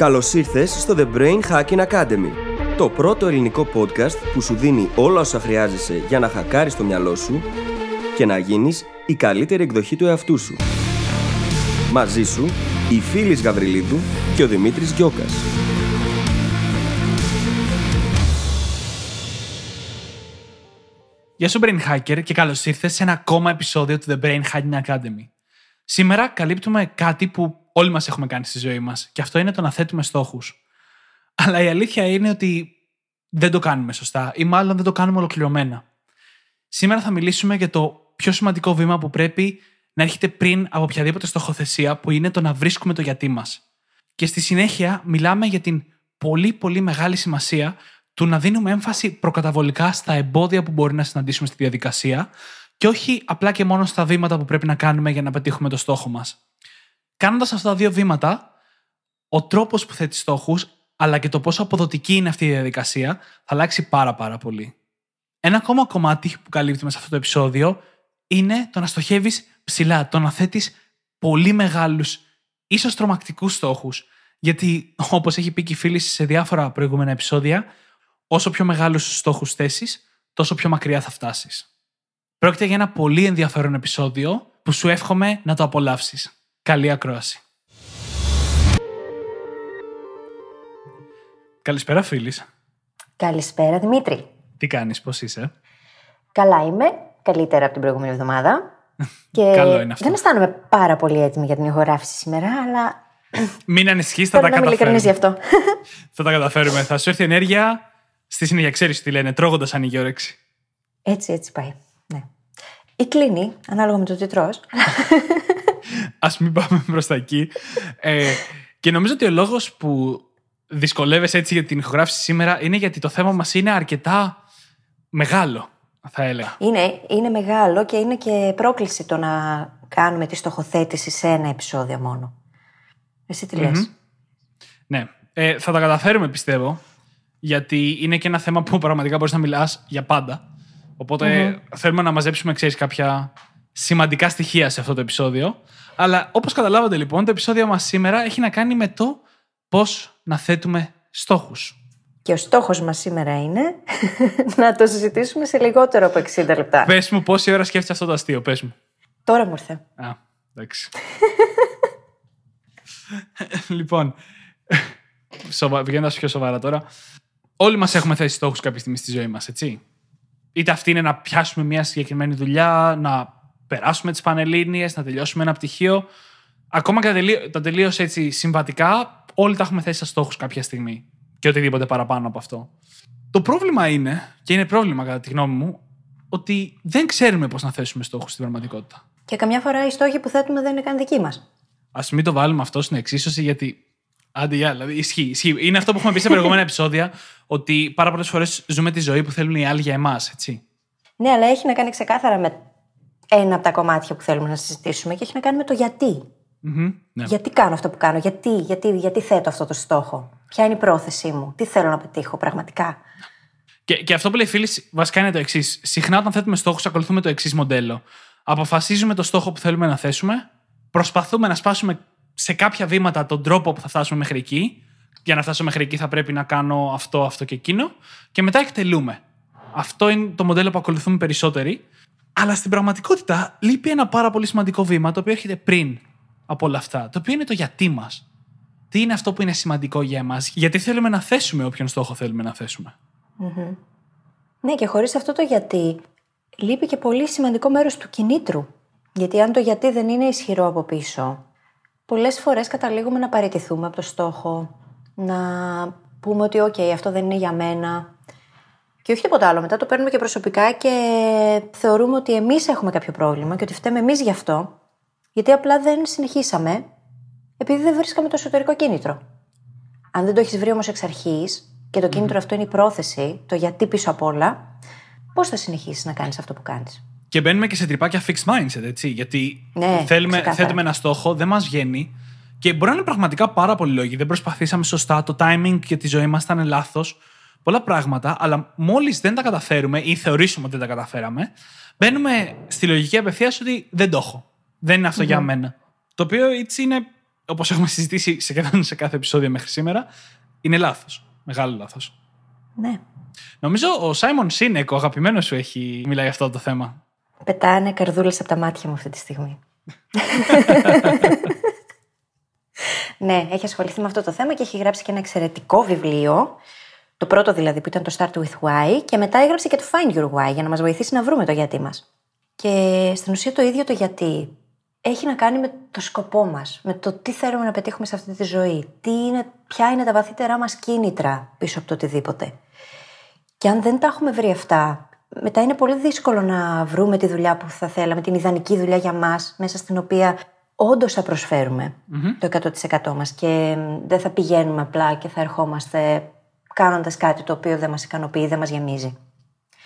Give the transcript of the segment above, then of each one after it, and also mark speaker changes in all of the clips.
Speaker 1: Καλώς ήρθες στο The Brain Hacking Academy, το πρώτο ελληνικό podcast που σου δίνει όλα όσα χρειάζεσαι για να χακάρεις το μυαλό σου και να γίνεις η καλύτερη εκδοχή του εαυτού σου. Μαζί σου, η Φίλης Γαβριλίδου και ο Δημήτρης Γιώκας.
Speaker 2: Γεια σου Brain Hacker και καλώς ήρθες σε ένα ακόμα επεισόδιο του The Brain Hacking Academy. Σήμερα καλύπτουμε κάτι που όλοι μας έχουμε κάνει στη ζωή μας και αυτό είναι το να θέτουμε στόχους. Αλλά η αλήθεια είναι ότι δεν το κάνουμε σωστά ή μάλλον δεν το κάνουμε ολοκληρωμένα. Σήμερα θα μιλήσουμε για το πιο σημαντικό βήμα που πρέπει να έρχεται πριν από οποιαδήποτε στοχοθεσία που είναι το να βρίσκουμε το γιατί μας. Και στη συνέχεια μιλάμε για την πολύ πολύ μεγάλη σημασία του να δίνουμε έμφαση προκαταβολικά στα εμπόδια που μπορεί να συναντήσουμε στη διαδικασία και όχι απλά και μόνο στα βήματα που πρέπει να κάνουμε για να πετύχουμε το στόχο μας. Κάνοντας αυτά τα δύο βήματα, ο τρόπος που θέτει στόχους, αλλά και το πόσο αποδοτική είναι αυτή η διαδικασία, θα αλλάξει πάρα πάρα πολύ. Ένα ακόμα κομμάτι που καλύπτουμε σε αυτό το επεισόδιο είναι το να στοχεύεις ψηλά, το να θέτεις πολύ μεγάλους, ίσως τρομακτικούς στόχους. Γιατί, όπως έχει πει και η φίλη σε διάφορα προηγούμενα επεισόδια, όσο πιο μεγάλους στόχους θέσεις, τόσο πιο μακριά θα φτάσεις. Πρόκειται για ένα πολύ ενδιαφέρον επεισόδιο που σου εύχομαι να το απολαύσεις. Καλή ακρόαση. Καλησπέρα φίλης.
Speaker 3: Καλησπέρα Δημήτρη.
Speaker 2: Τι κάνεις, πώς είσαι;
Speaker 3: Καλά είμαι, καλύτερα από την προηγούμενη εβδομάδα. Και
Speaker 2: Καλό είναι αυτό.
Speaker 3: δεν αισθάνομαι πάρα πολύ έτοιμη για την ηχογράφηση σήμερα, αλλά
Speaker 2: Μην ανησυχείς, θα τα
Speaker 3: πρέπει να είμαι ειλικρινής
Speaker 2: καταφέρουμε.
Speaker 3: γι' αυτό.
Speaker 2: Θα τα καταφέρουμε. Θα σου έρθει ενέργεια στη συνέχεια. Ξέρεις τι λένε, τρώγοντας ανοίγει η όρεξη.
Speaker 3: έτσι, έτσι πάει. Ναι. Ή κλείνει, ανάλογα με το τι τρως.
Speaker 2: Α μην πάμε προ τα εκεί. Ε, και νομίζω ότι ο λόγος που δυσκολεύεσαι έτσι για την ηχογράφηση σήμερα είναι γιατί το θέμα μας είναι αρκετά μεγάλο, θα έλεγα.
Speaker 3: Είναι, είναι μεγάλο και είναι και πρόκληση το να κάνουμε τη στοχοθέτηση σε ένα επεισόδιο μόνο. Εσύ τι λες;
Speaker 2: Ναι. Ε, θα τα καταφέρουμε, πιστεύω. Γιατί είναι και ένα θέμα που πραγματικά μπορείς να μιλάς για πάντα. Οπότε θέλουμε να μαζέψουμε, ξέρεις, κάποια σημαντικά στοιχεία σε αυτό το επεισόδιο. Αλλά όπως καταλάβατε λοιπόν, το επεισόδιο μας σήμερα έχει να κάνει με το πώς να θέτουμε στόχους.
Speaker 3: Και ο στόχος μας σήμερα είναι να το συζητήσουμε σε λιγότερο από 60 λεπτά.
Speaker 2: Πες μου, πόση ώρα σκέφτεσαι αυτό το αστείο, πες μου.
Speaker 3: Τώρα μου ήρθε.
Speaker 2: Α, εντάξει. λοιπόν, σοβα... πηγαίνοντα πιο σοβαρά τώρα. Όλοι μας έχουμε θέσει στόχους κάποια στιγμή στη ζωή μας, έτσι. Είτε αυτή είναι να πιάσουμε μια συγκεκριμένη δουλειά, να περάσουμε τις πανελίνε, να τελειώσουμε ένα πτυχίο. Ακόμα και τα, τελείω... τα τελείω έτσι συμβατικά, όλοι τα έχουμε θέσει σαν στόχους κάποια στιγμή. Και οτιδήποτε παραπάνω από αυτό. Το πρόβλημα είναι, και είναι πρόβλημα κατά τη γνώμη μου, ότι δεν ξέρουμε πώς να θέσουμε στόχους στην πραγματικότητα.
Speaker 3: Και καμιά φορά οι στόχοι που θέτουμε δεν είναι καν δικοί μας.
Speaker 2: Α μην το βάλουμε αυτό στην εξίσωση, γιατί. Άντε, για, δηλαδή, ισχύει, ισχύει. Είναι αυτό που έχουμε πει σε προηγούμενα επεισόδια, ότι πάρα πολλές φορές ζούμε τη ζωή που θέλουν οι άλλοι για εμάς, έτσι.
Speaker 3: Ναι, αλλά έχει να κάνει ξεκάθαρα με ένα από τα κομμάτια που θέλουμε να συζητήσουμε και έχει να κάνει με το γιατί.
Speaker 2: Μμμ, ναι.
Speaker 3: Γιατί κάνω αυτό που κάνω, γιατί, γιατί, γιατί θέτω αυτό το στόχο, Ποια είναι η πρόθεσή μου, τι θέλω να πετύχω πραγματικά.
Speaker 2: Και, και αυτό που λέει η φίλη βασικά είναι το εξής. Συχνά όταν θέτουμε στόχους, ακολουθούμε το εξής μοντέλο. Αποφασίζουμε το στόχο που θέλουμε να θέσουμε, προσπαθούμε να σπάσουμε σε κάποια βήματα τον τρόπο που θα φτάσουμε μέχρι εκεί. Για να φτάσω μέχρι εκεί θα πρέπει να κάνω αυτό, αυτό και εκείνο. Και μετά εκτελούμε. Αυτό είναι το μοντέλο που ακολουθούμε περισσότεροι. Αλλά στην πραγματικότητα λείπει ένα πάρα πολύ σημαντικό βήμα το οποίο έρχεται πριν από όλα αυτά. Το οποίο είναι το γιατί μας. Τι είναι αυτό που είναι σημαντικό για εμάς, γιατί θέλουμε να θέσουμε όποιον στόχο θέλουμε να θέσουμε.
Speaker 3: Ναι, και χωρίς αυτό το γιατί, λείπει και πολύ σημαντικό μέρος του κινήτρου. Γιατί αν το γιατί δεν είναι ισχυρό από πίσω, πολλές φορές καταλήγουμε να παραιτηθούμε από το στόχο, να πούμε ότι «ΟΚ, αυτό δεν είναι για μένα». Και όχι τίποτα άλλο. Μετά το παίρνουμε και προσωπικά και θεωρούμε ότι εμείς έχουμε κάποιο πρόβλημα και ότι φταίμε εμείς γι' αυτό, γιατί απλά δεν συνεχίσαμε, επειδή δεν βρίσκαμε το εσωτερικό κίνητρο. Αν δεν το έχεις βρει όμως εξ αρχής και το κίνητρο αυτό είναι η πρόθεση, το γιατί πίσω απ' όλα, πώς θα συνεχίσεις να κάνεις αυτό που κάνεις;
Speaker 2: Και μπαίνουμε και σε τρυπάκια fixed mindset, έτσι. Γιατί
Speaker 3: Ναι,
Speaker 2: θέλουμε,
Speaker 3: ξεκάθαρα.
Speaker 2: θέτουμε ένα στόχο, δεν μας βγαίνει. Και μπορεί να είναι πραγματικά πάρα πολλοί λόγοι. Δεν προσπαθήσαμε σωστά, το timing και τη ζωή μας ήταν λάθος. Πολλά πράγματα, αλλά μόλις δεν τα καταφέρουμε ή θεωρήσουμε ότι δεν τα καταφέραμε, μπαίνουμε στη λογική απευθείας ότι δεν το έχω. Δεν είναι αυτό για μένα. Το οποίο έτσι είναι όπως έχουμε συζητήσει σε, σε κάθε επεισόδιο μέχρι σήμερα, είναι λάθος. Μεγάλο λάθος.
Speaker 3: Ναι.
Speaker 2: Νομίζω ο Σάιμον Σίνεκ, ο αγαπημένος σου, έχει μιλάει για αυτό το θέμα.
Speaker 3: Πετάνε καρδούλες από τα μάτια μου αυτή τη στιγμή. ναι, έχει ασχοληθεί με αυτό το θέμα και έχει γράψει και ένα εξαιρετικό βιβλίο. Το πρώτο δηλαδή που ήταν το Start with Why και μετά έγραψε και το Find Your Why για να μας βοηθήσει να βρούμε το γιατί μας. Και στην ουσία το ίδιο το γιατί έχει να κάνει με το σκοπό μας, με το τι θέλουμε να πετύχουμε σε αυτή τη ζωή, τι είναι, ποια είναι τα βαθύτερά μας κίνητρα πίσω από το οτιδήποτε. Και αν δεν τα έχουμε βρει αυτά, μετά είναι πολύ δύσκολο να βρούμε τη δουλειά που θα θέλαμε, την ιδανική δουλειά για μας, μέσα στην οποία όντως θα προσφερουμε το 100% μας και δεν θα πηγαίνουμε απλά και θα ερχόμαστε κάνοντας κάτι το οποίο δεν μας ικανοποιεί, δεν μας γεμίζει.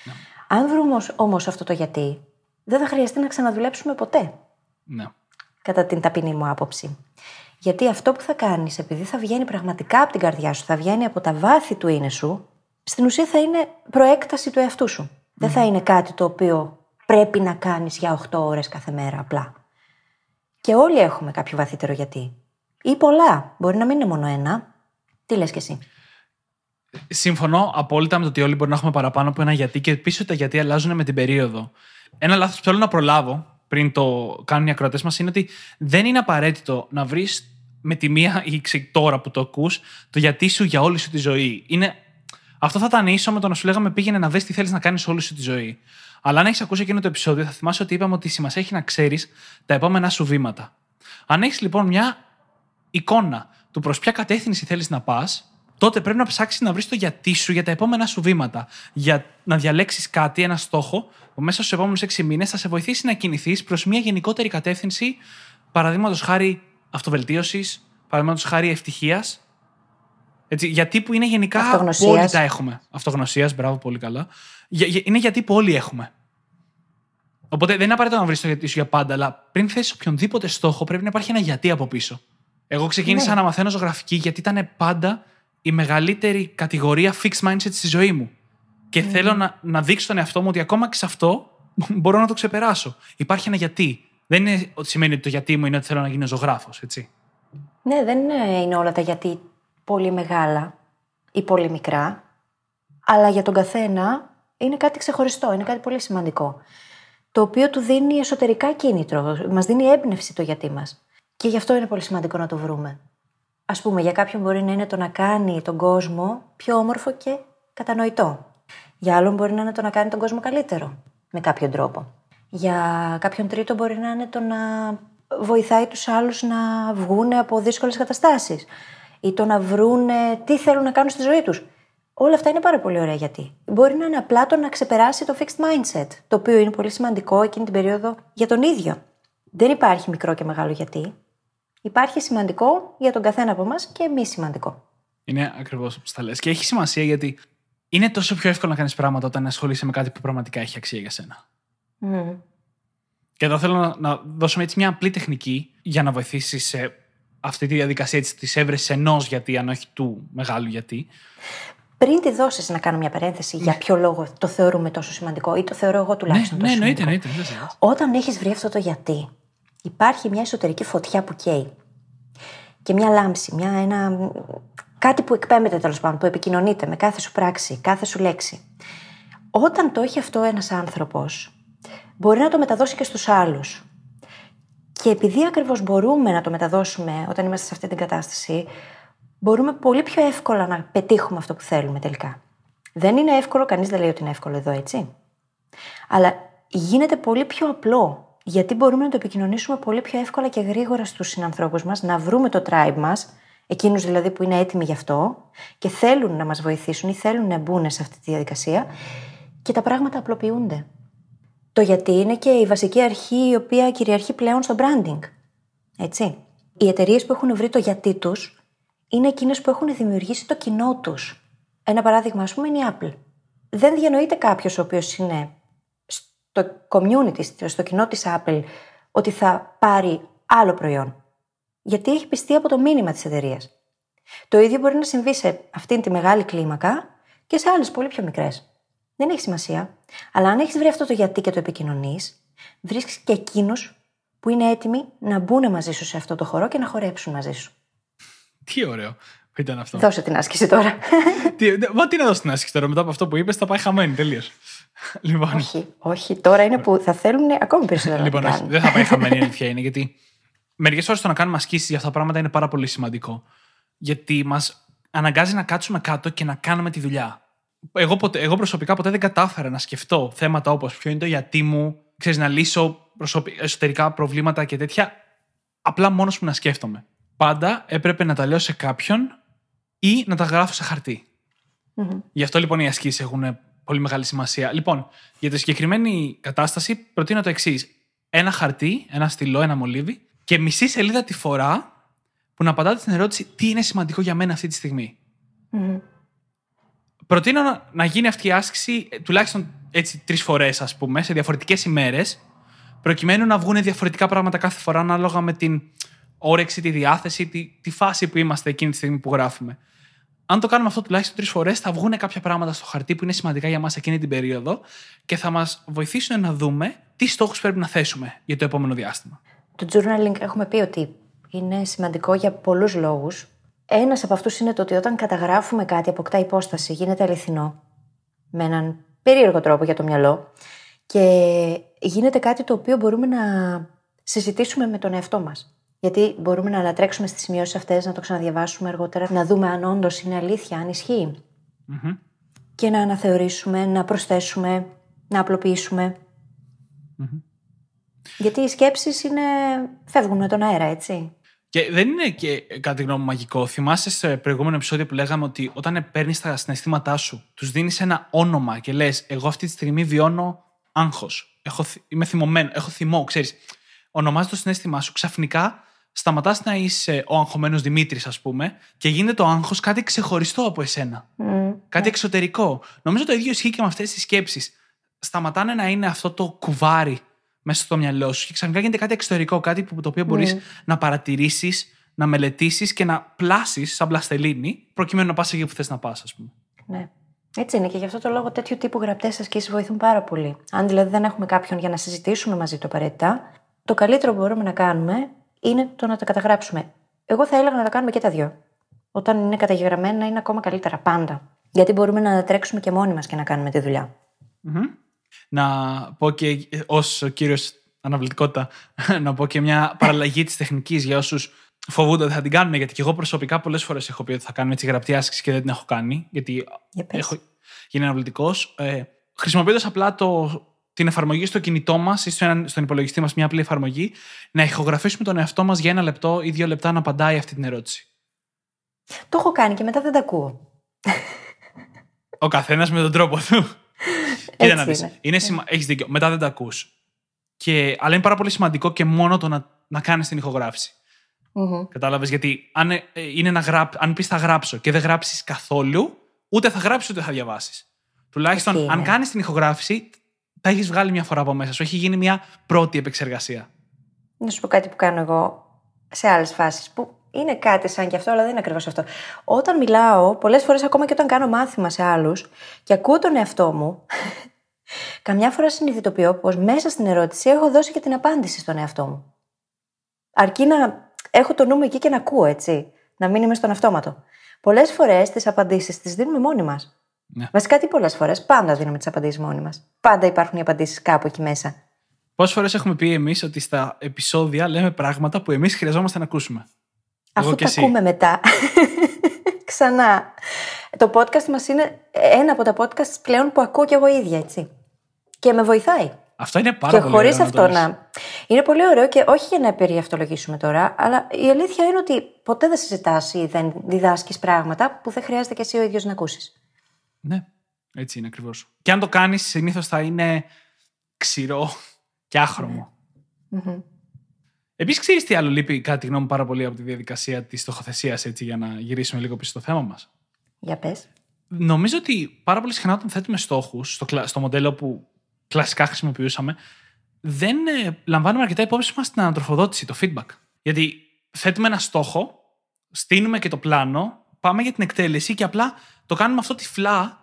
Speaker 3: Ναι. Αν βρούμε όμως αυτό το γιατί, δεν θα χρειαστεί να ξαναδουλέψουμε ποτέ.
Speaker 2: Ναι.
Speaker 3: Κατά την ταπεινή μου άποψη. Γιατί αυτό που θα κάνεις, επειδή θα βγαίνει πραγματικά από την καρδιά σου, θα βγαίνει από τα βάθη του είναι σου, στην ουσία θα είναι προέκταση του εαυτού σου. Δεν θα είναι κάτι το οποίο πρέπει να κάνεις για 8 ώρες κάθε μέρα απλά. Και όλοι έχουμε κάποιο βαθύτερο γιατί. Ή πολλά. Μπορεί να μην είναι μόνο ένα. Τι λες και εσύ.
Speaker 2: Συμφωνώ απόλυτα με το ότι όλοι μπορεί να έχουμε παραπάνω από ένα γιατί και επίσης τα γιατί αλλάζουν με την περίοδο. Ένα λάθος που θέλω να προλάβω πριν το κάνουν οι ακροατές μας είναι ότι δεν είναι απαραίτητο να βρεις με τη μία ή τώρα που το ακούς το γιατί σου για όλη σου τη ζωή. Είναι... Αυτό θα ήταν ίσο με το να σου λέγαμε πήγαινε να δεις τι θέλεις να κάνεις όλη σου τη ζωή. Αλλά αν έχεις ακούσει εκείνο το επεισόδιο, θα θυμάσαι ότι είπαμε ότι σημασία έχει να ξέρεις τα επόμενά σου βήματα. Αν έχεις λοιπόν μια εικόνα του προς ποια κατεύθυνση θέλεις να πας, τότε πρέπει να ψάξεις να βρεις το γιατί σου για τα επόμενα σου βήματα. Για να διαλέξεις κάτι, ένα στόχο, που μέσα στους επόμενους έξι μήνες θα σε βοηθήσει να κινηθείς προς μια γενικότερη κατεύθυνση, παραδείγματος χάρη αυτοβελτίωσης, παραδείγματος χάρη ευτυχίας. Έτσι, γιατί που είναι γενικά που όλοι τα έχουμε. Αυτογνωσίας, μπράβο, πολύ καλά. Είναι γιατί που όλοι έχουμε. Οπότε δεν είναι απαραίτητο να βρεις το γιατί σου για πάντα, αλλά πριν θέσει οποιονδήποτε στόχο, πρέπει να υπάρχει ένα γιατί από πίσω. Εγώ ξεκίνησα ναι. να μαθαίνω ζωγραφική γιατί ήταν πάντα η μεγαλύτερη κατηγορία fixed mindset στη ζωή μου. Και mm. θέλω να, να δείξω τον εαυτό μου ότι ακόμα και σε αυτό μπορώ να το ξεπεράσω. Υπάρχει ένα γιατί. Δεν είναι ότι σημαίνει ότι το γιατί μου είναι ότι θέλω να γίνω ζωγράφος, έτσι.
Speaker 3: Ναι, δεν είναι όλα τα γιατί πολύ μεγάλα ή πολύ μικρά. Αλλά για τον καθένα είναι κάτι ξεχωριστό, είναι κάτι πολύ σημαντικό. Το οποίο του δίνει εσωτερικά κίνητρο, μας δίνει έμπνευση το γιατί μας. Και γι' αυτό είναι πολύ σημαντικό να το βρούμε. Α πούμε, για κάποιον μπορεί να είναι το να κάνει τον κόσμο πιο όμορφο και κατανοητό. Για άλλον μπορεί να είναι το να κάνει τον κόσμο καλύτερο, με κάποιον τρόπο. Για κάποιον τρίτο μπορεί να είναι το να βοηθάει τους άλλους να βγουν από δύσκολες καταστάσεις ή το να βρουν τι θέλουν να κάνουν στη ζωή τους. Όλα αυτά είναι πάρα πολύ ωραία γιατί. Μπορεί να είναι απλά το να ξεπεράσει το fixed mindset, το οποίο είναι πολύ σημαντικό εκείνη την περίοδο για τον ίδιο. Δεν υπάρχει μικρό και μεγάλο γιατί. Υπάρχει σημαντικό για τον καθένα από εμάς και μη σημαντικό.
Speaker 2: Είναι ακριβώς όπως τα λες. Και έχει σημασία γιατί είναι τόσο πιο εύκολο να κάνεις πράγματα όταν ασχολείσαι με κάτι που πραγματικά έχει αξία για σένα.
Speaker 3: Mm.
Speaker 2: Και εδώ θέλω να, να δώσουμε έτσι μια απλή τεχνική για να βοηθήσεις σε αυτή τη διαδικασία της έβρεσης ενός γιατί, αν όχι του μεγάλου γιατί.
Speaker 3: Πριν τη δώσεις, να κάνω μια παρένθεση για ποιο λόγο το θεωρούμε τόσο σημαντικό ή το θεωρώ εγώ τουλάχιστον
Speaker 2: ναι,
Speaker 3: τόσο
Speaker 2: ναι,
Speaker 3: σημαντικό.
Speaker 2: Ναι, εννοείται, εννοείται.
Speaker 3: Όταν έχεις βρει αυτό το γιατί, υπάρχει μια εσωτερική φωτιά που καίει. Και μια λάμψη, μια, ένα, κάτι που εκπέμπεται τέλος πάντων, που επικοινωνείται με κάθε σου πράξη, κάθε σου λέξη. Όταν το έχει αυτό ένας άνθρωπος, μπορεί να το μεταδώσει και στους άλλους. Και επειδή ακριβώς μπορούμε να το μεταδώσουμε όταν είμαστε σε αυτή την κατάσταση, μπορούμε πολύ πιο εύκολα να πετύχουμε αυτό που θέλουμε τελικά. Δεν είναι εύκολο, κανείς δεν λέει ότι είναι εύκολο εδώ, έτσι. Αλλά γίνεται πολύ πιο απλό γιατί μπορούμε να το επικοινωνήσουμε πολύ πιο εύκολα και γρήγορα στους συνανθρώπους μας, να βρούμε το tribe μας, εκείνους δηλαδή που είναι έτοιμοι γι' αυτό και θέλουν να μας βοηθήσουν ή θέλουν να μπουν σε αυτή τη διαδικασία και τα πράγματα απλοποιούνται. Το γιατί είναι και η βασική αρχή η οποία κυριαρχεί πλέον στο branding. Έτσι. Οι εταιρείες που έχουν βρει το γιατί τους είναι εκείνες που έχουν δημιουργήσει το κοινό τους. Ένα παράδειγμα, ας πούμε, είναι η Apple. Δεν διανοείται κάποιος ο οποίος είναι το community, στο κοινό της Apple, ότι θα πάρει άλλο προϊόν. Γιατί έχει πιστεί από το μήνυμα της εταιρείας. Το ίδιο μπορεί να συμβεί σε αυτήν τη μεγάλη κλίμακα και σε άλλες πολύ πιο μικρές. Δεν έχει σημασία. Αλλά αν έχεις βρει αυτό το γιατί και το επικοινωνείς, βρίσκεις και εκείνους που είναι έτοιμοι να μπουν μαζί σου σε αυτό το χώρο και να χορέψουν μαζί σου.
Speaker 2: Τι ωραίο που ήταν αυτό.
Speaker 3: Δώσε την άσκηση τώρα.
Speaker 2: τι, μα τι να δώσει την άσκηση τώρα, μετά από αυτό που είπες, θα πάει χαμένη τελείως. Λοιπόν,
Speaker 3: όχι, όχι, τώρα είναι που θα θέλουν ακόμη περισσότερο
Speaker 2: λοιπόν,
Speaker 3: να το
Speaker 2: όχι,
Speaker 3: κάνουν.
Speaker 2: δεν θα πάει χαμένη η αλήθεια είναι, γιατί μερικές φορές το να κάνουμε ασκήσεις για αυτά τα πράγματα είναι πάρα πολύ σημαντικό. Γιατί μας αναγκάζει να κάτσουμε κάτω και να κάνουμε τη δουλειά. Εγώ, ποτέ, εγώ προσωπικά ποτέ δεν κατάφερα να σκεφτώ θέματα όπως ποιο είναι το γιατί μου, ξέρεις, να λύσω προσωπι- εσωτερικά προβλήματα και τέτοια, απλά μόνος μου να σκέφτομαι. Πάντα έπρεπε να τα λέω σε κάποιον ή να τα γράφω σε χαρτί.
Speaker 3: Μμμ.
Speaker 2: Γι' αυτό λοιπόν οι ασκήσεις έχουν πολύ μεγάλη σημασία. Λοιπόν, για τη συγκεκριμένη κατάσταση προτείνω το εξής. Ένα χαρτί, ένα στυλό, ένα μολύβι και μισή σελίδα τη φορά που να απαντάτε στην ερώτηση τι είναι σημαντικό για μένα αυτή τη στιγμή.
Speaker 3: Μμμ.
Speaker 2: Προτείνω να, να γίνει αυτή η άσκηση ε, τουλάχιστον έτσι τρεις φορές, ας πούμε, σε διαφορετικές ημέρες, προκειμένου να βγουν διαφορετικά πράγματα κάθε φορά ανάλογα με την όρεξη, τη διάθεση, τη, τη φάση που είμαστε εκείνη τη στιγμή που γράφουμε. Αν το κάνουμε αυτό τουλάχιστον τρεις φορές, θα βγουν κάποια πράγματα στο χαρτί που είναι σημαντικά για μας εκείνη την περίοδο και θα μας βοηθήσουν να δούμε τι στόχους πρέπει να θέσουμε για το επόμενο διάστημα.
Speaker 3: Το journaling έχουμε πει ότι είναι σημαντικό για πολλούς λόγους. Ένας από αυτούς είναι το ότι όταν καταγράφουμε κάτι αποκτά υπόσταση, γίνεται αληθινό. Με έναν περίεργο τρόπο για το μυαλό. Και γίνεται κάτι το οποίο μπορούμε να συζητήσουμε με τον εαυτό μας. Γιατί μπορούμε να ανατρέξουμε στις σημειώσεις αυτές, να το ξαναδιαβάσουμε αργότερα, να δούμε αν όντως είναι αλήθεια, αν ισχύει.
Speaker 2: Μμμ.
Speaker 3: Και να αναθεωρήσουμε, να προσθέσουμε, να απλοποιήσουμε. Γιατί οι σκέψεις είναι... φεύγουν με τον αέρα, έτσι.
Speaker 2: Και δεν είναι και κατά τη γνώμη μου μαγικό. Θυμάσαι στο προηγούμενο επεισόδιο που λέγαμε ότι όταν παίρνεις τα συναισθήματά σου, τους δίνεις ένα όνομα και λες: Εγώ αυτή τη στιγμή βιώνω άγχος. Είμαι θυμωμένο, έχω θυμό, ξέρεις. Ονομάζεις το συνέστημά σου. Ξαφνικά σταματάς να είσαι ο αγχωμένος Δημήτρης, ας πούμε, και γίνεται το άγχος κάτι ξεχωριστό από εσένα.
Speaker 3: Μμ.
Speaker 2: Κάτι εξωτερικό. Νομίζω το ίδιο ισχύει και με αυτές τις σκέψεις. Σταματάνε να είναι αυτό το κουβάρι μέσα στο μυαλό σου και ξαφνικά γίνεται κάτι εξωτερικό, κάτι που, το οποίο μπορείς να παρατηρήσεις, να μελετήσεις και να πλάσεις σαν πλαστελίνη, προκειμένου να πας εκεί που θες να πας, ας πούμε.
Speaker 3: Ναι. Έτσι είναι και γι' αυτό το λόγο τέτοιου τύπου γραπτές ασκήσεις βοηθούν πάρα πολύ. Αν δηλαδή δεν έχουμε κάποιον για να συζητήσουμε μαζί του απαραίτητα, το καλύτερο που μπορούμε να κάνουμε είναι το να τα καταγράψουμε. Εγώ θα έλεγα να τα κάνουμε και τα δυο. Όταν είναι καταγεγραμμένα είναι ακόμα καλύτερα πάντα. Γιατί μπορούμε να ανατρέξουμε και μόνοι μας και να κάνουμε τη δουλειά.
Speaker 2: Να πω και ως κύριος αναβλητικότητα, να πω και μια παραλλαγή της τεχνικής για όσους φοβούνται ότι θα την κάνουν. Γιατί και εγώ προσωπικά πολλές φορές έχω πει ότι θα κάνουμε έτσι γραπτή άσκηση και δεν την έχω κάνει. Γιατί
Speaker 3: Για πες.
Speaker 2: έχω γίνει αναβλητικός. Ε, Χρησιμοποιώντας απλά το, την εφαρμογή στο κινητό μας ή στο ένα- στον υπολογιστή μας, μια απλή εφαρμογή, να ηχογραφήσουμε τον εαυτό μας για ένα λεπτό ή δύο λεπτά να απαντάει αυτή την ερώτηση.
Speaker 3: Το έχω κάνει και μετά δεν τα ακούω.
Speaker 2: Ο καθένας με τον τρόπο του. Κοίτα να δεις.
Speaker 3: είναι.
Speaker 2: Είναι σημα... Έχεις δίκιο. Μετά δεν τα ακούς. Και... Αλλά είναι πάρα πολύ σημαντικό και μόνο το να, να κάνεις την ηχογράφηση.
Speaker 3: Μμμ.
Speaker 2: Κατάλαβες γιατί αν, ε, είναι να γράπ... αν πεις θα γράψω και δεν γράψεις καθόλου, ούτε θα γράψεις ούτε θα διαβάσεις. Τουλάχιστον
Speaker 3: Εκεί
Speaker 2: αν
Speaker 3: είναι.
Speaker 2: κάνεις την ηχογράφηση, τα έχεις βγάλει μια φορά από μέσα σου. Έχει γίνει μια πρώτη επεξεργασία.
Speaker 3: Να σου πω κάτι που κάνω εγώ σε άλλες φάσεις. Που είναι κάτι σαν και αυτό, αλλά δεν είναι ακριβώς αυτό. Όταν μιλάω, πολλές φορές ακόμα και όταν κάνω μάθημα σε άλλους και ακούω τον εαυτό μου, καμιά φορά συνειδητοποιώ πως μέσα στην ερώτηση έχω δώσει και την απάντηση στον εαυτό μου. Αρκεί να έχω το νου μου εκεί και να ακούω, έτσι. Να μην είμαι στον αυτόματο. Πολλές φορές τις απαντήσεις τις δίνουμε μόνοι μας.
Speaker 2: Ναι.
Speaker 3: Βασικά τι πολλές φορές. Πάντα δίνουμε τις απαντήσεις μόνοι μας. Πάντα υπάρχουν οι απαντήσεις κάπου εκεί μέσα.
Speaker 2: Πόσες φορές έχουμε πει εμείς ότι στα επεισόδια λέμε πράγματα που εμείς χρειαζόμαστε να ακούσουμε; Εγώ
Speaker 3: Αφού
Speaker 2: και
Speaker 3: τα
Speaker 2: εσύ.
Speaker 3: ακούμε μετά. Ξανά. Το podcast μας είναι ένα από τα podcast πλέον που ακούω κι εγώ ίδια, έτσι. Και με βοηθάει.
Speaker 2: Αυτό είναι πάρα
Speaker 3: και
Speaker 2: πολύ
Speaker 3: χωρίς
Speaker 2: ωραίο να το
Speaker 3: αυτό
Speaker 2: λες.
Speaker 3: να. Είναι πολύ ωραίο και όχι για να περιαυτολογήσουμε τώρα, αλλά η αλήθεια είναι ότι ποτέ δεν συζητάς ή δεν διδάσκεις πράγματα που δεν χρειάζεται και εσύ ο ίδιος να ακούσεις.
Speaker 2: Ναι, έτσι είναι ακριβώς. Και αν το κάνεις, συνήθως θα είναι ξηρό και άχρωμο. Επίσης, ξέρεις τι άλλο λείπει, κατά τη γνώμη μου, πάρα πολύ από τη διαδικασία της στοχοθεσίας, έτσι, για να γυρίσουμε λίγο πίσω στο θέμα μας;
Speaker 3: Για πες.
Speaker 2: Νομίζω ότι πάρα πολύ συχνά όταν θέτουμε στόχους, στο, κλα- στο μοντέλο που κλασικά χρησιμοποιούσαμε, δεν ε, λαμβάνουμε αρκετά υπόψη μας την ανατροφοδότηση, το feedback. Γιατί θέτουμε ένα στόχο, στείλουμε και το πλάνο, πάμε για την εκτέλεση και απλά το κάνουμε αυτό τυφλά,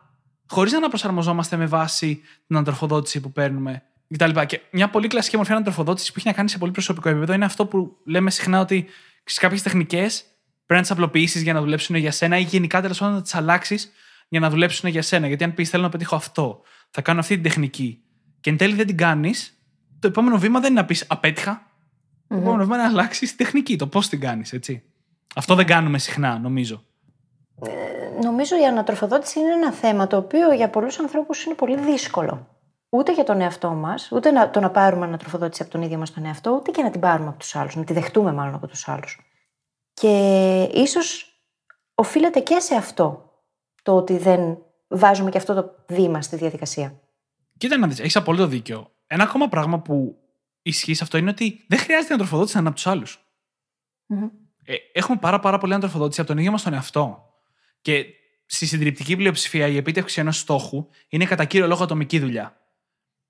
Speaker 2: χωρίς να προσαρμοζόμαστε με βάση την ανατροφοδότηση που παίρνουμε κτλ. Και μια πολύ κλασική μορφή ανατροφοδότηση που έχει να κάνει σε πολύ προσωπικό επίπεδο είναι αυτό που λέμε συχνά ότι σε κάποιες τεχνικές πρέπει να τις απλοποιήσεις για να δουλέψουν για σένα ή γενικά τέλος πάντων να τις αλλάξεις για να δουλέψουν για σένα. Γιατί αν πεις θέλω να πετύχω αυτό, θα κάνω αυτή την τεχνική και εν τέλει δεν την κάνεις, το επόμενο βήμα δεν είναι να πεις απέτυχα. Το επόμενο βήμα είναι να αλλάξεις τη τεχνική, το πώς την κάνεις, έτσι. Αυτό δεν κάνουμε συχνά, νομίζω.
Speaker 3: Νομίζω η ανατροφοδότηση είναι ένα θέμα το οποίο για πολλούς ανθρώπους είναι πολύ δύσκολο. Ούτε για τον εαυτό μας, ούτε να, το να πάρουμε ανατροφοδότηση από τον ίδιο μας τον εαυτό, ούτε και να την πάρουμε από τους άλλους, να τη δεχτούμε μάλλον από τους άλλους. Και ίσως οφείλεται και σε αυτό το ότι δεν βάζουμε και αυτό το βήμα στη διαδικασία.
Speaker 2: Κοίτα να δεις, έχεις απόλυτο δίκιο. Ένα ακόμα πράγμα που ισχύει σε αυτό είναι ότι δεν χρειάζεται ανατροφοδότηση από τους άλλους. Ε, έχουμε πάρα, πάρα πολύ ανατροφοδότηση από τον ίδιο μας τον εαυτό. Και στη συντριπτική πλειοψηφία η επίτευξη ενός στόχου είναι κατά κύριο λόγο ατομική δουλειά.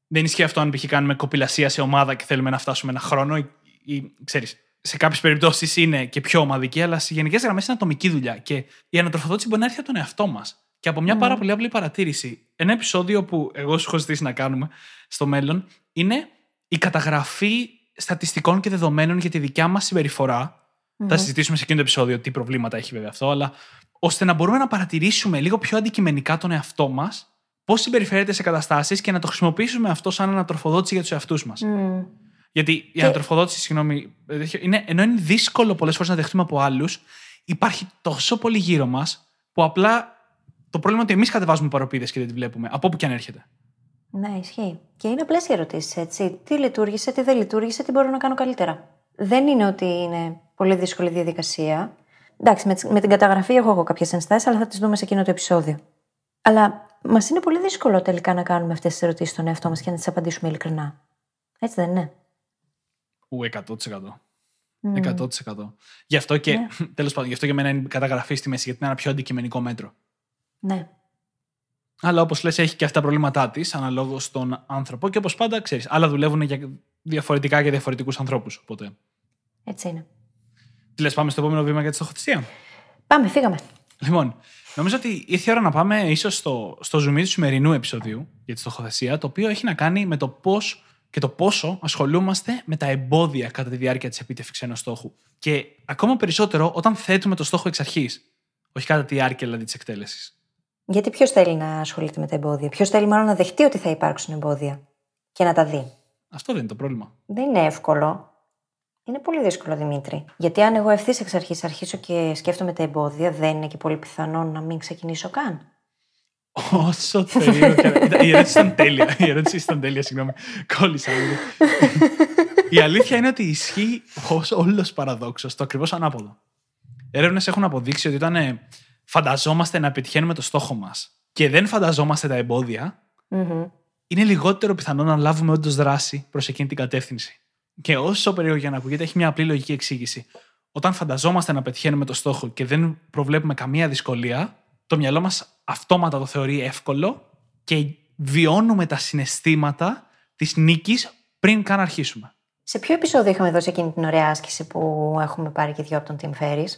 Speaker 2: Δεν ισχύει αυτό αν π.χ. κάνουμε κοπηλασία σε ομάδα και θέλουμε να φτάσουμε ένα χρόνο ή, ή ξέρεις, σε κάποιες περιπτώσεις είναι και πιο ομαδική, αλλά σε γενικές γραμμές είναι ατομική δουλειά. Και η ανατροφοδότηση μπορεί να έρθει από τον εαυτό μας. Και από μια πάρα πολύ απλή παρατήρηση. Ένα επεισόδιο που εγώ σου έχω ζητήσει να κάνουμε στο μέλλον είναι η καταγραφή στατιστικών και δεδομένων για τη δικιά μας συμπεριφορά. Θα συζητήσουμε σε εκείνο το επεισόδιο τι προβλήματα έχει βέβαια αυτό, αλλά ώστε να μπορούμε να παρατηρήσουμε λίγο πιο αντικειμενικά τον εαυτό μας, πώς συμπεριφέρεται σε καταστάσεις και να το χρησιμοποιήσουμε αυτό σαν ανατροφοδότηση για τους εαυτούς μας. Γιατί η ανατροφοδότηση, συγγνώμη, είναι, ενώ είναι δύσκολο πολλές φορές να δεχτούμε από άλλους, υπάρχει τόσο πολύ γύρω μας που απλά το πρόβλημα είναι ότι εμείς κατεβάζουμε παροπίδες και δεν τη βλέπουμε, από όπου και αν έρχεται.
Speaker 3: Ναι, ισχύει. Και είναι απλές οι ερωτήσεις, έτσι. Τι λειτουργήσε, τι δεν λειτουργήσε, τι μπορώ να κάνω καλύτερα. Δεν είναι ότι είναι πολύ δύσκολη διαδικασία. Εντάξει, με, με την καταγραφή έχω εγώ κάποιες ενστάσεις, αλλά θα τις δούμε σε εκείνο το επεισόδιο. Αλλά μας είναι πολύ δύσκολο τελικά να κάνουμε αυτές τις ερωτήσεις στον εαυτό μας και να τις απαντήσουμε ειλικρινά. Έτσι δεν είναι;
Speaker 2: Ου, 100%. 100%. Γι' αυτό και, ναι. τέλος πάντων, γι' αυτό για μένα είναι καταγραφή στη μέση, γιατί είναι ένα πιο αντικειμενικό μέτρο.
Speaker 3: Ναι.
Speaker 2: Αλλά όπως λες, έχει και αυτά τα προβλήματά της, αναλόγως στον άνθρωπο. Και όπως πάντα, ξέρεις, άλλα δουλεύουν για διαφορετικά για διαφορετικούς ανθρώπους. Οπότε.
Speaker 3: Έτσι είναι.
Speaker 2: Τι λες, πάμε στο επόμενο βήμα για τη στοχοθεσία;
Speaker 3: Πάμε, φύγαμε.
Speaker 2: Λοιπόν, νομίζω ότι ήρθε η ώρα να πάμε ίσως στο, στο zoom του σημερινού επεισοδίου για τη στοχοθεσία, το οποίο έχει να κάνει με το πώς και το πόσο ασχολούμαστε με τα εμπόδια κατά τη διάρκεια της επίτευξης ενός στόχου. Και ακόμα περισσότερο όταν θέτουμε το στόχο εξ αρχής, όχι κατά τη διάρκεια δηλαδή της εκτέλεσης.
Speaker 3: Γιατί ποιος θέλει να ασχολείται με τα εμπόδια, Ποιος θέλει μάλλον να δεχτεί ότι θα υπάρξουν εμπόδια και να τα δει;
Speaker 2: Αυτό δεν είναι το πρόβλημα.
Speaker 3: Δεν είναι εύκολο. Είναι πολύ δύσκολο, Δημήτρη. Γιατί αν εγώ ευθύς εξ αρχής αρχίσω και σκέφτομαι τα εμπόδια, δεν είναι και πολύ πιθανό να μην ξεκινήσω καν.
Speaker 2: Όσο τέλειο. Η ερώτηση ήταν τέλεια. Η ερώτηση ήταν τέλεια, συγγνώμη. Κόλλησα λίγο. Η αλήθεια είναι ότι ισχύει ως όλος παραδόξο το ακριβώς ανάποδο. Έρευνες έχουν αποδείξει ότι όταν ε, φανταζόμαστε να πετυχαίνουμε το στόχο μας και δεν φανταζόμαστε τα εμπόδια, είναι λιγότερο πιθανό να λάβουμε όντως δράση προς εκείνη την κατεύθυνση. Και όσο περίεργο για να ακούγεται, έχει μια απλή λογική εξήγηση. Όταν φανταζόμαστε να πετυχαίνουμε το στόχο και δεν προβλέπουμε καμία δυσκολία, το μυαλό μας αυτόματα το θεωρεί εύκολο και βιώνουμε τα συναισθήματα της νίκης πριν καν αρχίσουμε.
Speaker 3: Σε ποιο επεισόδιο είχαμε δώσει εκείνη την ωραία άσκηση που έχουμε πάρει και δυο από τον Tim Ferris,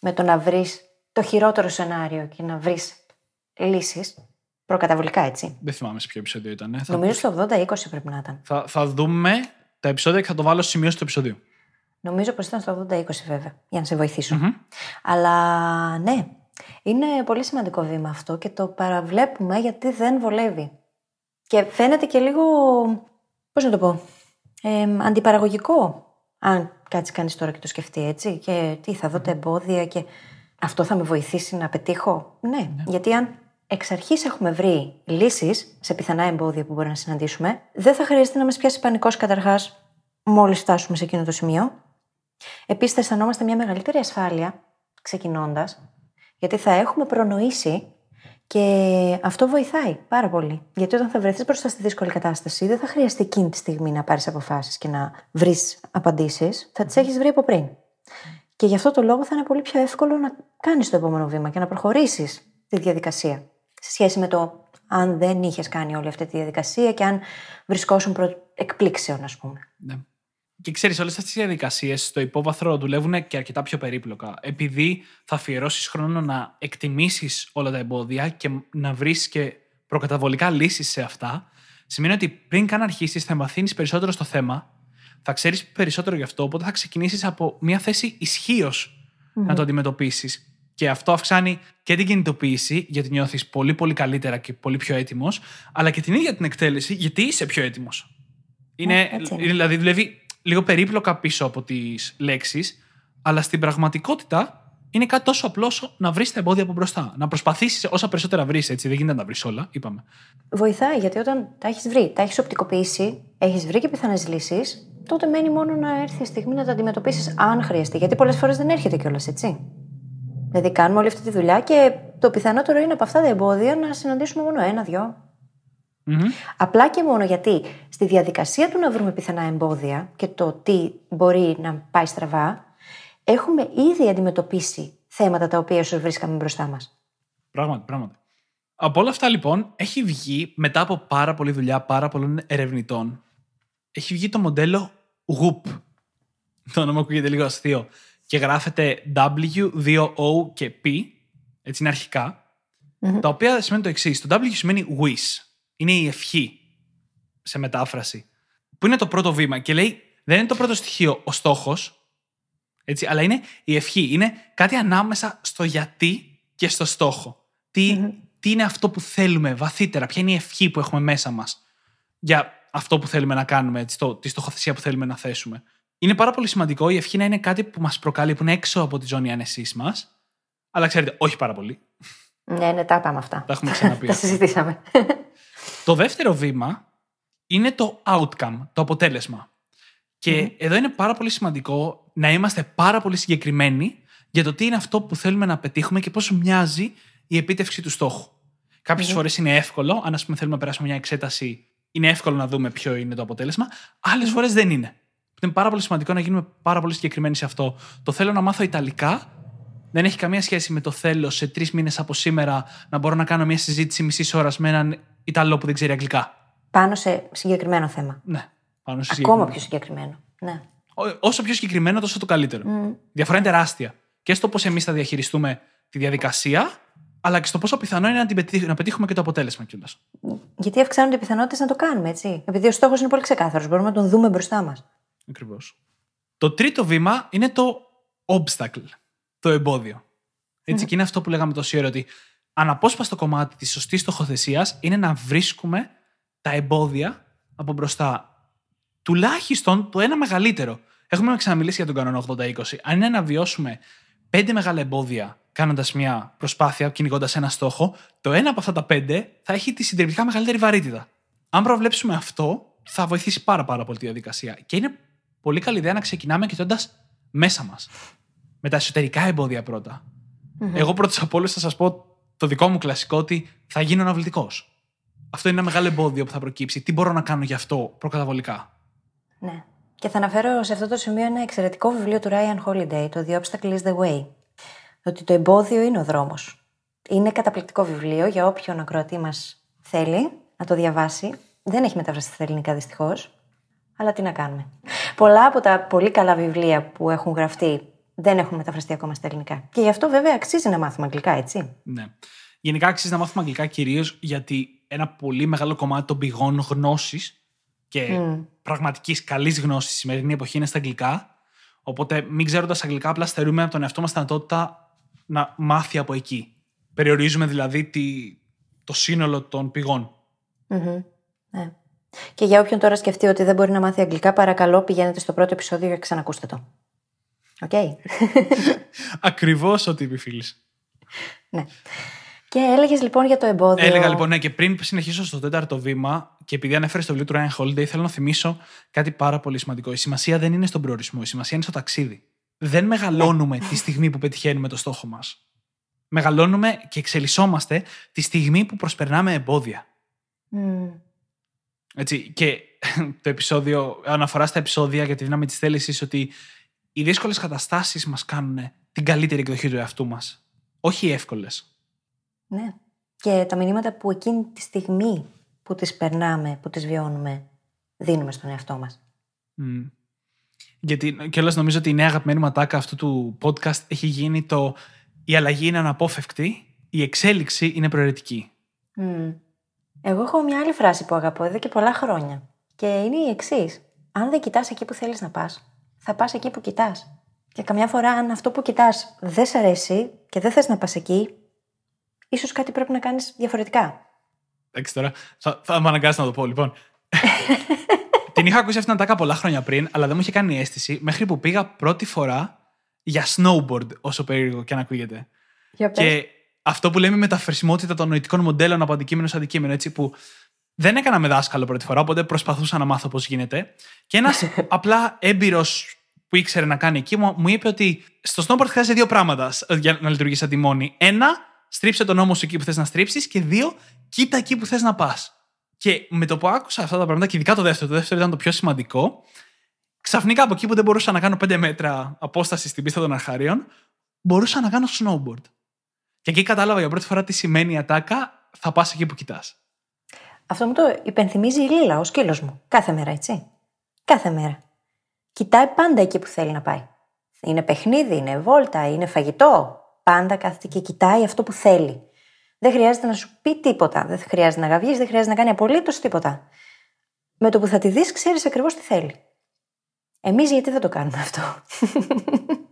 Speaker 3: με το να βρεις το χειρότερο σενάριο και να βρεις λύσεις. Προκαταβολικά, έτσι.
Speaker 2: Δεν θυμάμαι σε ποιο επεισόδιο ήταν.
Speaker 3: Νομίζω στο 80-20 πρέπει να ήταν.
Speaker 2: Θα, θα δούμε τα επεισόδια και θα το βάλω σημείο στο επεισόδιο.
Speaker 3: Νομίζω πως ήταν στο 80-20 βέβαια, για να σε βοηθησω Αλλά ναι, είναι πολύ σημαντικό βήμα αυτό και το παραβλέπουμε γιατί δεν βολεύει. Και φαίνεται και λίγο, πώς να το πω, ε, αντιπαραγωγικό. Αν κάτσει κανείς τώρα και το σκεφτεί έτσι και τι θα δω τα εμπόδια και αυτό θα με βοηθήσει να πετύχω. Ναι, ναι. γιατί αν εξ αρχής έχουμε βρει λύσεις σε πιθανά εμπόδια που μπορεί να συναντήσουμε, δεν θα χρειαστεί να μας πιάσει πανικός καταρχάς μόλις φτάσουμε σε εκείνο το σημείο. Επίσης, θα αισθανόμαστε μια μεγαλύτερη ασφάλεια ξεκινώντας, γιατί θα έχουμε προνοήσει και αυτό βοηθάει πάρα πολύ. Γιατί όταν θα βρεθείς μπροστά στη δύσκολη κατάσταση, δεν θα χρειαστεί εκείνη τη στιγμή να πάρεις αποφάσεις και να βρεις απαντήσεις. Θα τις έχεις βρει από πριν. Και γι' αυτό το λόγο θα είναι πολύ πιο εύκολο να κάνεις το επόμενο βήμα και να προχωρήσεις τη διαδικασία. Σε σχέση με το αν δεν είχες κάνει όλη αυτή τη διαδικασία και αν βρισκόσουν προ εκπλήξεων, ας πούμε.
Speaker 2: Ναι. Και ξέρεις, όλες αυτές οι διαδικασίες στο υπόβαθρο δουλεύουν και αρκετά πιο περίπλοκα. Επειδή θα αφιερώσεις χρόνο να εκτιμήσεις όλα τα εμπόδια και να βρεις και προκαταβολικά λύσεις σε αυτά, Σημαίνει ότι πριν καν αρχίσεις, θα εμβαθύνει περισσότερο στο θέμα, θα ξέρεις περισσότερο γι' αυτό, οπότε θα ξεκινήσεις από μια θέση ισχύως να το αντιμετωπίσεις. Και αυτό αυξάνει και την κινητοποίηση, γιατί νιώθεις πολύ, πολύ καλύτερα και πολύ πιο έτοιμος, αλλά και την ίδια την εκτέλεση, γιατί είσαι πιο έτοιμος. Είναι,
Speaker 3: Ε, έτσι είναι.
Speaker 2: δηλαδή, δουλεύει λίγο περίπλοκα πίσω από τις λέξεις, αλλά στην πραγματικότητα είναι κάτι τόσο απλό όσο να βρεις τα εμπόδια από μπροστά. Να προσπαθήσεις όσα περισσότερα βρεις, έτσι. Δεν γίνεται να τα βρεις όλα, είπαμε.
Speaker 3: Βοηθάει γιατί όταν τα έχεις βρει, τα έχεις οπτικοποιήσει, έχεις βρει και πιθανές λύσεις, τότε μένει μόνο να έρθει η στιγμή να τα αντιμετωπίσεις αν χρειαστεί. Γιατί πολλές φορές δεν έρχεται κιόλας, έτσι. Δηλαδή, κάνουμε όλη αυτή τη δουλειά και το πιθανότερο είναι από αυτά τα εμπόδια να συναντήσουμε μόνο ένα-δυο.
Speaker 2: Μμμ.
Speaker 3: Απλά και μόνο γιατί στη διαδικασία του να βρούμε πιθανά εμπόδια και το τι μπορεί να πάει στραβά, έχουμε ήδη αντιμετωπίσει θέματα τα οποία ίσως βρίσκαμε μπροστά μας.
Speaker 2: Πράγματι, πράγματι. Από όλα αυτά λοιπόν έχει βγει μετά από πάρα πολλή δουλειά πάρα πολλών ερευνητών έχει βγει το μοντέλο WHOOP. Το όνομα ακούγεται λίγο αστείο. Και γράφεται W, 2O και P. Έτσι είναι αρχικά. Τα οποία σημαίνει το εξής. Το W σημαίνει wish. Είναι η ευχή σε μετάφραση. Που είναι το πρώτο βήμα και λέει δεν είναι το πρώτο στοιχείο ο στόχος, έτσι, αλλά είναι η ευχή. Είναι κάτι ανάμεσα στο γιατί και στο στόχο. Τι, τι είναι αυτό που θέλουμε βαθύτερα, ποια είναι η ευχή που έχουμε μέσα μας για αυτό που θέλουμε να κάνουμε, έτσι, το, τη στοχοθεσία που θέλουμε να θέσουμε. Είναι πάρα πολύ σημαντικό η ευχή να είναι κάτι που μας προκαλεί, που είναι έξω από τη ζώνη άνεσής μας. Αλλά ξέρετε, όχι πάρα πολύ.
Speaker 3: Ναι, ναι, τα είπαμε αυτά.
Speaker 2: Τα έχουμε ξαναπεί.
Speaker 3: τα συζητήσαμε.
Speaker 2: Το δεύτερο βήμα είναι το outcome, το αποτέλεσμα. Και εδώ είναι πάρα πολύ σημαντικό να είμαστε πάρα πολύ συγκεκριμένοι για το τι είναι αυτό που θέλουμε να πετύχουμε και πώς μοιάζει η επίτευξη του στόχου. Κάποιες φορές είναι εύκολο, αν ας πούμε θέλουμε να περάσουμε μια εξέταση, είναι εύκολο να δούμε ποιο είναι το αποτέλεσμα. Άλλες φορές δεν είναι. Είναι πάρα πολύ σημαντικό να γίνουμε πάρα πολύ συγκεκριμένοι σε αυτό. Το θέλω να μάθω Ιταλικά δεν έχει καμία σχέση με το θέλω σε τρεις μήνες από σήμερα να μπορώ να κάνω μια συζήτηση μισή ώρα με έναν Ιταλό που δεν ξέρει Αγγλικά.
Speaker 3: Πάνω σε συγκεκριμένο θέμα.
Speaker 2: Ναι. Πάνω σε
Speaker 3: Ακόμα
Speaker 2: συγκεκριμένο.
Speaker 3: πιο συγκεκριμένο. Ναι.
Speaker 2: Ό- Όσο πιο συγκεκριμένο, τόσο το καλύτερο. Διαφορά είναι τεράστια. Και στο πώς εμείς θα διαχειριστούμε τη διαδικασία, αλλά και στο πόσο πιθανό είναι να, την πετύχ- να πετύχουμε και το αποτέλεσμα κιόλας.
Speaker 3: Γιατί αυξάνονται οι πιθανότητες να το κάνουμε, έτσι. Επειδή ο στόχος είναι πολύ ξεκάθαρος, μπορούμε να τον δούμε μπροστά μας.
Speaker 2: Ακριβώς. Το τρίτο βήμα είναι το obstacle, το εμπόδιο. Έτσι, και είναι αυτό που λέγαμε τόση ώρα, ότι αναπόσπαστο κομμάτι της σωστής στοχοθεσία είναι να βρίσκουμε τα εμπόδια από μπροστά. Τουλάχιστον το ένα μεγαλύτερο. Έχουμε ξαναμιλήσει για τον κανόνα 80-20. Αν είναι να βιώσουμε πέντε μεγάλα εμπόδια κάνοντας μια προσπάθεια, κυνηγώντας ένα στόχο, το ένα από αυτά τα πέντε θα έχει τη συντριπτικά μεγαλύτερη βαρύτητα. Αν προβλέψουμε αυτό, θα βοηθήσει πάρα, πάρα πολύ τη διαδικασία. Και είναι πολύ καλή ιδέα να ξεκινάμε κοιτώντας μέσα μας. Με τα εσωτερικά εμπόδια πρώτα. Εγώ πρώτα απ' όλους θα σας πω το δικό μου κλασικό ότι θα γίνω αναβλητικός. Αυτό είναι ένα μεγάλο εμπόδιο που θα προκύψει. Τι μπορώ να κάνω γι' αυτό προκαταβολικά;
Speaker 3: Ναι. Και θα αναφέρω σε αυτό το σημείο ένα εξαιρετικό βιβλίο του Ryan Holiday, το The Obstacle is the Way. Ότι το εμπόδιο είναι ο δρόμος. Είναι καταπληκτικό βιβλίο για όποιον ακροατή μας θέλει να το διαβάσει. Δεν έχει μεταφραστεί στα ελληνικά δυστυχώς. Αλλά τι να κάνουμε. Πολλά από τα πολύ καλά βιβλία που έχουν γραφτεί δεν έχουν μεταφραστεί ακόμα στα ελληνικά. Και γι' αυτό βέβαια αξίζει να μάθουμε αγγλικά, έτσι.
Speaker 2: Ναι. Γενικά αξίζει να μάθουμε αγγλικά κυρίως γιατί ένα πολύ μεγάλο κομμάτι των πηγών γνώσης και πραγματικής καλής γνώσης στη σημερινή εποχή είναι στα αγγλικά. Οπότε, μην ξέροντας αγγλικά, απλά στερούμε από τον εαυτό μας τη δυνατότητα να μάθει από εκεί. Περιορίζουμε δηλαδή τη, το σύνολο των πηγών.
Speaker 3: Ναι. Και για όποιον τώρα σκεφτεί ότι δεν μπορεί να μάθει αγγλικά, παρακαλώ πηγαίνετε στο πρώτο επεισόδιο και ξανακούστε το. Οκ;
Speaker 2: Ακριβώς ό,τι είπε η φίλη.
Speaker 3: ναι. Και έλεγες λοιπόν για το εμπόδιο.
Speaker 2: Έλεγα λοιπόν, ναι, και πριν συνεχίσω στο τέταρτο βήμα, και επειδή ανέφερες το βιβλίο του Ryan Holiday, θέλω να θυμίσω κάτι πάρα πολύ σημαντικό. Η σημασία δεν είναι στον προορισμό, η σημασία είναι στο ταξίδι. Δεν μεγαλώνουμε τη στιγμή που πετυχαίνουμε το στόχο μας. Μεγαλώνουμε και εξελισσόμαστε τη στιγμή που προσπερνάμε εμπόδια.
Speaker 3: Μμ.
Speaker 2: Έτσι, και το επεισόδιο, αναφορά στα επεισόδια για τη δύναμη της θέλησης, ότι οι δύσκολες καταστάσεις μας κάνουν την καλύτερη εκδοχή του εαυτού μας. Όχι οι εύκολες.
Speaker 3: Ναι. Και τα μηνύματα που εκείνη τη στιγμή που τις περνάμε, που τις βιώνουμε, δίνουμε στον εαυτό μας.
Speaker 2: Μμ. Γιατί κιόλας νομίζω ότι η νέα αγαπημένη ματάκα αυτού του podcast έχει γίνει το η αλλαγή είναι αναπόφευκτη, η εξέλιξη είναι προαιρετική.
Speaker 3: Μμ. Εγώ έχω μια άλλη φράση που αγαπώ εδώ και πολλά χρόνια. Και είναι η εξής. Αν δεν κοιτάς εκεί που θέλεις να πας, θα πας εκεί που κοιτάς. Και καμιά φορά, αν αυτό που κοιτάς δεν σ' αρέσει και δεν θες να πας εκεί, ίσως κάτι πρέπει να κάνεις διαφορετικά.
Speaker 2: Εντάξει τώρα, θα, θα με αναγκάσεις να το πω λοιπόν. Την είχα ακούσει αυτήν την ατάκα πολλά χρόνια πριν, αλλά δεν μου είχε κάνει αίσθηση μέχρι που πήγα πρώτη φορά για snowboard, όσο περίεργο και αν ακούγεται.
Speaker 3: Για πες.
Speaker 2: Και αυτό που λέμε μεταφερσιμότητα των νοητικών μοντέλων από αντικείμενο σε αντικείμενο, έτσι που δεν έκανα με δάσκαλο πρώτη φορά, οπότε προσπαθούσα να μάθω πώς γίνεται. Και ένας απλά έμπειρος που ήξερε να κάνει εκεί μου, μου είπε ότι στο snowboard χρειάζεται δύο πράγματα για να λειτουργήσει σαν τιμόνι. Ένα, στρίψε τον ώμο σου εκεί που θες να στρίψεις. Και δύο, κοίτα εκεί που θες να πας. Και με το που άκουσα αυτά τα πράγματα, και ειδικά το δεύτερο, το δεύτερο ήταν το πιο σημαντικό, ξαφνικά από εκεί που δεν μπορούσα να κάνω 5 μέτρα απόσταση στην πίστα των αρχάριων, μπορούσα να κάνω snowboard. Και εκεί κατάλαβα για πρώτη φορά τι σημαίνει η ατάκα, θα πας εκεί που κοιτάς.
Speaker 3: Αυτό μου το υπενθυμίζει η Λίλα, ο σκύλος μου. Κάθε μέρα, έτσι. Κάθε μέρα. Κοιτάει πάντα εκεί που θέλει να πάει. Είναι παιχνίδι, είναι βόλτα, είναι φαγητό. Πάντα κάθεται και κοιτάει αυτό που θέλει. Δεν χρειάζεται να σου πει τίποτα. Δεν χρειάζεται να γαβγείς, δεν χρειάζεται να κάνει απολύτως τίποτα. Με το που θα τη δεις, ξέρεις ακριβώς τι θέλει. Εμείς γιατί δεν το κάνουμε αυτό.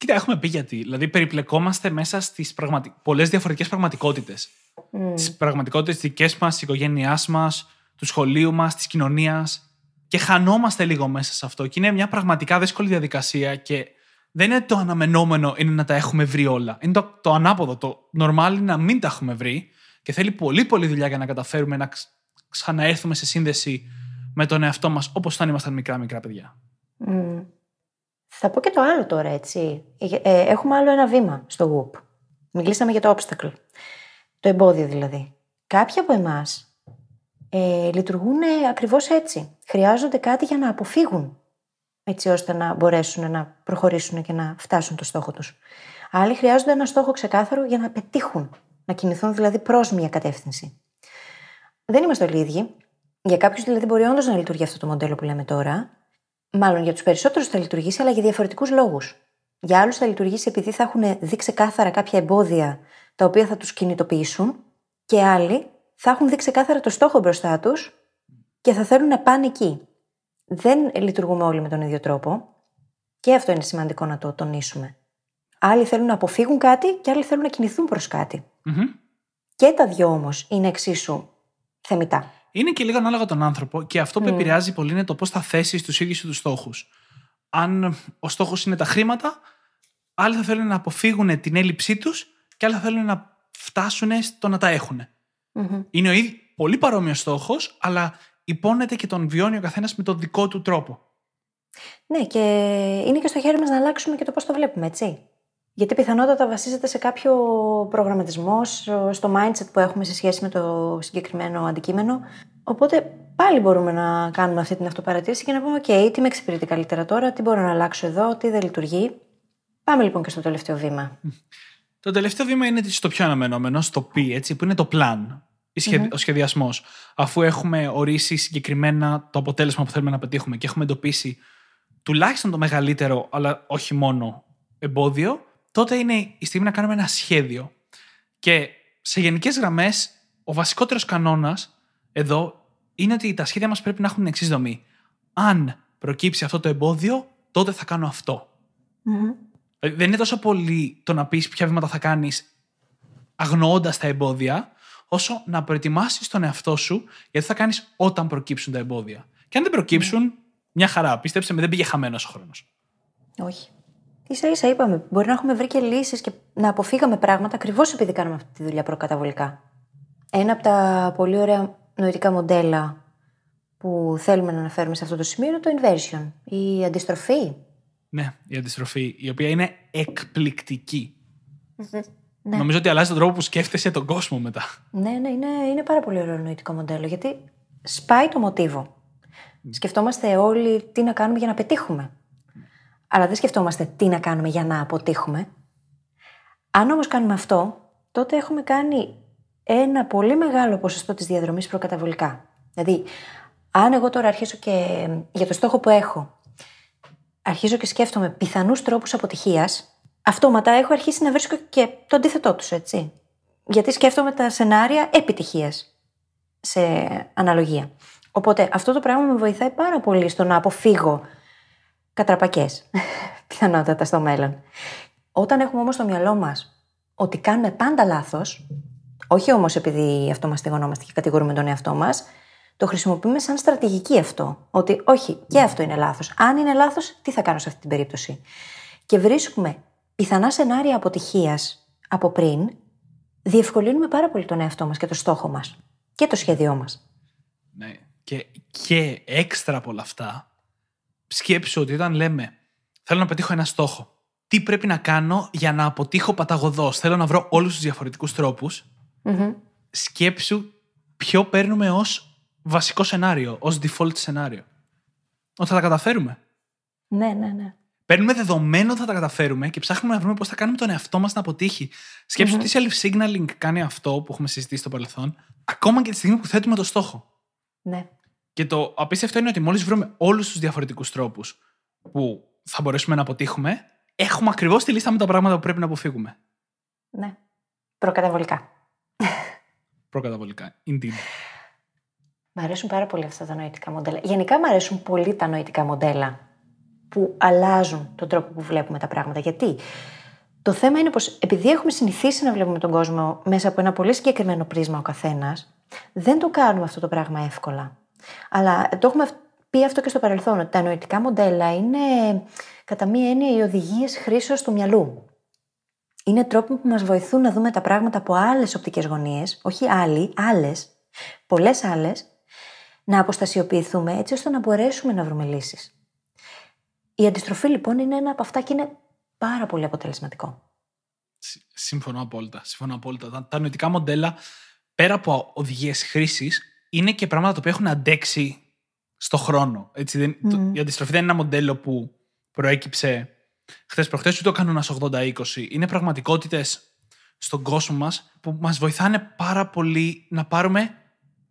Speaker 2: Κοίτα, έχουμε πει γιατί. Δηλαδή, περιπλεκόμαστε μέσα στις πραγματι... πολλές διαφορετικές πραγματικότητες. Mm. Τις πραγματικότητες δικέ μας, της οικογένειάς μας, του σχολείου μας, της κοινωνίας. Και χανόμαστε λίγο μέσα σε αυτό. Και είναι μια πραγματικά δύσκολη διαδικασία και δεν είναι το αναμενόμενο είναι να τα έχουμε βρει όλα. Είναι το, το ανάποδο. Το normal είναι να μην τα έχουμε βρει και θέλει πολύ πολύ δουλειά για να καταφέρουμε να ξ- ξαναέρθουμε σε σύνδεση με τον εαυτό μας όπως όταν ήμασταν μικρά μικρά παιδιά.
Speaker 3: Mm. Θα πω και το άλλο τώρα, έτσι. Ε, ε, έχουμε άλλο ένα βήμα στο WOOP. Μιλήσαμε για το obstacle. Το εμπόδιο δηλαδή. Κάποιοι από εμάς ε, λειτουργούν ακριβώς έτσι. Χρειάζονται κάτι για να αποφύγουν. Έτσι ώστε να μπορέσουν να προχωρήσουν και να φτάσουν το στόχο τους. Άλλοι χρειάζονται ένα στόχο ξεκάθαρο για να πετύχουν. Να κινηθούν δηλαδή προς μια κατεύθυνση. Δεν είμαστε όλοι ίδιοι. Για κάποιους δηλαδή μπορεί όντως να λειτουργεί αυτό το μοντέλο που λέμε τώρα, Μάλλον για τους περισσότερους θα λειτουργήσει, αλλά για διαφορετικούς λόγους. Για άλλους θα λειτουργήσει επειδή θα έχουν δει ξεκάθαρα κάποια εμπόδια τα οποία θα τους κινητοποιήσουν, και άλλοι θα έχουν δει ξεκάθαρα το στόχο μπροστά τους και θα θέλουν να πάνε εκεί. Δεν λειτουργούμε όλοι με τον ίδιο τρόπο, και αυτό είναι σημαντικό να το τονίσουμε. Άλλοι θέλουν να αποφύγουν κάτι και άλλοι θέλουν να κινηθούν προς κάτι.
Speaker 2: Mm-hmm.
Speaker 3: Και τα δυο όμως είναι εξίσου θεμητά.
Speaker 2: Είναι και λίγο ανάλογα τον άνθρωπο και αυτό που
Speaker 3: Mm.
Speaker 2: επηρεάζει πολύ είναι το πώς θα θέσει τους ίδιους τους στόχους. Αν ο στόχος είναι τα χρήματα, άλλοι θα θέλουν να αποφύγουν την έλλειψή τους και άλλοι θα θέλουν να φτάσουν στο να τα έχουν.
Speaker 3: Μμμ.
Speaker 2: Είναι ο ίδιο πολύ παρόμοιος στόχος, αλλά υπόνεται και τον βιώνει ο καθένας με τον δικό του τρόπο.
Speaker 3: Ναι, και είναι και στο χέρι μας να αλλάξουμε και το πώς το βλέπουμε, έτσι. Γιατί πιθανότατα βασίζεται σε κάποιο προγραμματισμό, στο mindset που έχουμε σε σχέση με το συγκεκριμένο αντικείμενο. Οπότε πάλι μπορούμε να κάνουμε αυτή την αυτοπαρατήρηση και να πούμε: OK, τι με εξυπηρετεί καλύτερα τώρα, τι μπορώ να αλλάξω εδώ, τι δεν λειτουργεί. Πάμε λοιπόν και στο τελευταίο βήμα.
Speaker 2: Το τελευταίο βήμα είναι στο πιο αναμενόμενο, στο P, έτσι, που είναι το plan, η σχεδι- ο σχεδιασμός. Αφού έχουμε ορίσει συγκεκριμένα το αποτέλεσμα που θέλουμε να πετύχουμε και έχουμε εντοπίσει τουλάχιστον το μεγαλύτερο, αλλά όχι μόνο εμπόδιο, τότε είναι η στιγμή να κάνουμε ένα σχέδιο. Και σε γενικές γραμμές, ο βασικότερος κανόνας εδώ είναι ότι τα σχέδια μας πρέπει να έχουν την εξής δομή. Αν προκύψει αυτό το εμπόδιο, τότε θα κάνω αυτό.
Speaker 3: Μμμ.
Speaker 2: Δηλαδή, δεν είναι τόσο πολύ το να πεις ποια βήματα θα κάνεις αγνοώντας τα εμπόδια, όσο να προετοιμάσεις τον εαυτό σου γιατί θα κάνεις όταν προκύψουν τα εμπόδια. Και αν δεν προκύψουν, μια χαρά. Πίστεψε με, δεν πήγε χαμένος ο χρόνος.
Speaker 3: Όχι. Σα ίσα είπαμε, μπορεί να έχουμε βρει και λύσεις και να αποφύγαμε πράγματα ακριβώς επειδή κάναμε αυτή τη δουλειά προκαταβολικά. Ένα από τα πολύ ωραία νοητικά μοντέλα που θέλουμε να αναφέρουμε σε αυτό το σημείο είναι το inversion, η αντιστροφή.
Speaker 2: Ναι, η αντιστροφή, η οποία είναι εκπληκτική.
Speaker 3: Ναι.
Speaker 2: Νομίζω ότι αλλάζει τον τρόπο που σκέφτεσαι τον κόσμο μετά.
Speaker 3: Ναι, ναι, είναι, είναι πάρα πολύ ωραίο νοητικό μοντέλο γιατί σπάει το μοτίβο. Σκεφτόμαστε όλοι τι να κάνουμε για να πετύχουμε. Αλλά δεν σκεφτόμαστε τι να κάνουμε για να αποτύχουμε. Αν όμως κάνουμε αυτό, τότε έχουμε κάνει ένα πολύ μεγάλο ποσοστό της διαδρομής προκαταβολικά. Δηλαδή, αν εγώ τώρα αρχίσω και για το στόχο που έχω, αρχίζω και σκέφτομαι πιθανούς τρόπους αποτυχίας, αυτόματα έχω αρχίσει να βρίσκω και το αντίθετό τους, έτσι. Γιατί σκέφτομαι τα σενάρια επιτυχίας. σε αναλογία. Οπότε αυτό το πράγμα με βοηθάει πάρα πολύ στο να αποφύγω κατραπακές πιθανότατα στο μέλλον. Όταν έχουμε όμως στο μυαλό μας ότι κάνουμε πάντα λάθος, όχι όμως επειδή αυτό μας στεγωνόμαστε και κατηγορούμε τον εαυτό μας, το χρησιμοποιούμε σαν στρατηγική αυτό. Ότι όχι, και αυτό είναι λάθος. Αν είναι λάθος, τι θα κάνω σε αυτή την περίπτωση; Και βρίσκουμε πιθανά σενάρια αποτυχίας από πριν, διευκολύνουμε πάρα πολύ τον εαυτό μας και το στόχο μας και το σχέδιό μας.
Speaker 2: Ναι. Και, και έξτρα από όλα αυτά, σκέψου ότι όταν λέμε θέλω να πετύχω ένα στόχο, τι πρέπει να κάνω για να αποτύχω παταγωδός, θέλω να βρω όλους τους διαφορετικούς τρόπους, σκέψου ποιο παίρνουμε ως βασικό σενάριο, ως default σενάριο. Ότι θα τα καταφέρουμε.
Speaker 3: Ναι, ναι, ναι.
Speaker 2: Παίρνουμε δεδομένο ότι θα τα καταφέρουμε και ψάχνουμε να βρούμε πώς θα κάνουμε τον εαυτό μας να αποτύχει. Σκέψου τι self-signaling κάνει αυτό που έχουμε συζητήσει στο παρελθόν, ακόμα και τη στιγμή που θέτουμε το στόχο.
Speaker 3: Ναι.
Speaker 2: Και το απίστευτο είναι ότι μόλις βρούμε όλους τους διαφορετικούς τρόπους που θα μπορέσουμε να αποτύχουμε, έχουμε ακριβώς τη λίστα με τα πράγματα που πρέπει να αποφύγουμε.
Speaker 3: Ναι. Προκαταβολικά.
Speaker 2: Προκαταβολικά. Indeed.
Speaker 3: Μ' αρέσουν πάρα πολύ αυτά τα νοητικά μοντέλα. Γενικά μου αρέσουν πολύ τα νοητικά μοντέλα που αλλάζουν τον τρόπο που βλέπουμε τα πράγματα. Γιατί το θέμα είναι πως επειδή έχουμε συνηθίσει να βλέπουμε τον κόσμο μέσα από ένα πολύ συγκεκριμένο πρίσμα ο καθένας, δεν το κάνουμε αυτό το πράγμα εύκολα. Αλλά το έχουμε πει αυτό και στο παρελθόν, ότι τα νοητικά μοντέλα είναι κατά μία έννοια οι οδηγίες χρήσεως του μυαλού. Είναι τρόποι που μας βοηθούν να δούμε τα πράγματα από άλλες οπτικές γωνίες, όχι άλλοι, άλλες, πολλές άλλες, να αποστασιοποιηθούμε έτσι ώστε να μπορέσουμε να βρούμε λύσεις. Η αντιστροφή λοιπόν είναι ένα από αυτά και είναι πάρα πολύ αποτελεσματικό.
Speaker 2: Συμφωνώ απόλυτα. Συμφωνώ απόλυτα. Τα, τα νοητικά μοντέλα, πέρα από οδηγίες χρήσης, είναι και πράγματα τα οποία έχουν αντέξει στο χρόνο. Έτσι, δεν, το, η αντιστροφή δεν είναι ένα μοντέλο που προέκυψε χθες προχθέ, ούτε ο κανόνας 80-20. Είναι πραγματικότητες στον κόσμο μας που μας βοηθάνε πάρα πολύ να πάρουμε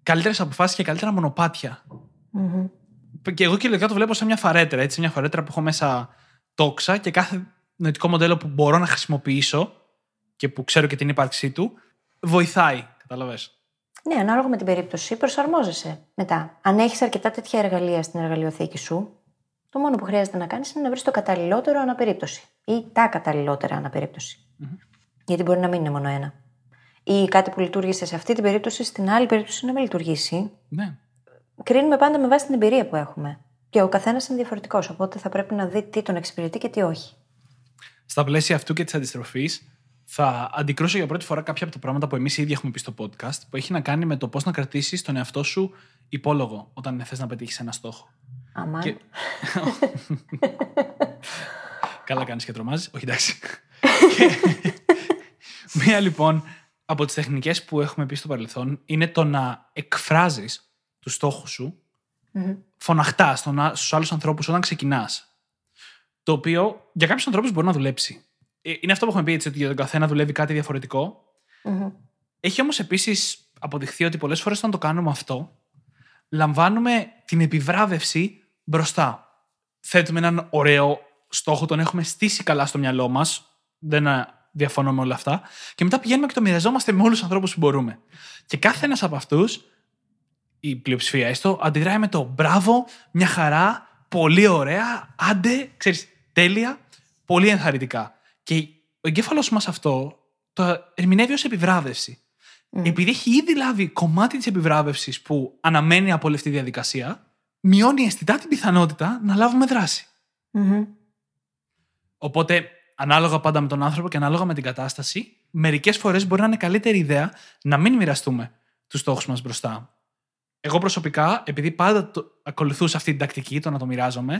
Speaker 2: καλύτερες αποφάσεις και καλύτερα μονοπάτια.
Speaker 3: Mm-hmm.
Speaker 2: Και εγώ και το βλέπω σαν μια φαρέτρα. Έτσι, μια φαρέτρα που έχω μέσα τόξα και κάθε νοητικό μοντέλο που μπορώ να χρησιμοποιήσω και που ξέρω και την ύπαρξή του, βοηθάει. Καταλαβες.
Speaker 3: Ναι, ανάλογα με την περίπτωση, προσαρμόζεσαι μετά. Αν έχεις αρκετά τέτοια εργαλεία στην εργαλειοθήκη σου, το μόνο που χρειάζεται να κάνεις είναι να βρεις το καταλληλότερο αναπερίπτωση ή τα καταλληλότερα αναπερίπτωση. Γιατί μπορεί να μην είναι μόνο ένα. Ή κάτι που λειτουργήσε σε αυτή την περίπτωση, στην άλλη περίπτωση να μην λειτουργήσει.
Speaker 2: Ναι.
Speaker 3: Κρίνουμε πάντα με βάση την εμπειρία που έχουμε. Και ο καθένας είναι διαφορετικός. Οπότε θα πρέπει να δει τι τον εξυπηρετεί και τι όχι.
Speaker 2: Στα πλαίσια αυτού και της αντιστροφής, θα αντικρούσω για πρώτη φορά κάποια από τα πράγματα που εμείς ήδη έχουμε πει στο podcast, που έχει να κάνει με το πώς να κρατήσεις τον εαυτό σου υπόλογο όταν θες να πετύχεις ένα στόχο.
Speaker 3: Αμάν.
Speaker 2: Και... Καλά κάνεις και τρομάζεις. Όχι, εντάξει. Μία λοιπόν από τις τεχνικές που έχουμε πει στο παρελθόν είναι το να εκφράζεις τους στόχους σου
Speaker 3: Mm-hmm.
Speaker 2: φωναχτάς στους άλλους ανθρώπους όταν ξεκινάς. Το οποίο για κάποιους ανθρώπους μπορεί να δουλέψει. Ε, Είναι αυτό που έχουμε πει έτσι, ότι για τον καθένα δουλεύει κάτι διαφορετικό.
Speaker 3: Mm-hmm.
Speaker 2: Έχει όμως επίσης αποδειχθεί ότι πολλές φορές όταν το κάνουμε αυτό, λαμβάνουμε την επιβράβευση μπροστά. Θέτουμε έναν ωραίο στόχο, τον έχουμε στήσει καλά στο μυαλό μας. Δεν ε, διαφωνώ με όλα αυτά. Και μετά πηγαίνουμε και το μοιραζόμαστε με όλους τους ανθρώπους που μπορούμε. Και κάθε ένας από αυτούς, η πλειοψηφία έστω, αντιδράει με το μπράβο, μια χαρά, πολύ ωραία, άντε, ξέρεις, τέλεια, πολύ ενθαρρυντικά. Και ο εγκέφαλος μας αυτό το ερμηνεύει ως επιβράβευση. Επειδή έχει ήδη λάβει κομμάτι της επιβράβευσης που αναμένει από όλη αυτή τη διαδικασία, μειώνει αισθητά την πιθανότητα να λάβουμε δράση.
Speaker 3: Mm-hmm.
Speaker 2: Οπότε, ανάλογα πάντα με τον άνθρωπο και ανάλογα με την κατάσταση, μερικές φορές μπορεί να είναι καλύτερη ιδέα να μην μοιραστούμε τους στόχους μας μπροστά. Εγώ προσωπικά, επειδή πάντα το ακολουθούσα αυτή την τακτική, το να το μοιράζομαι,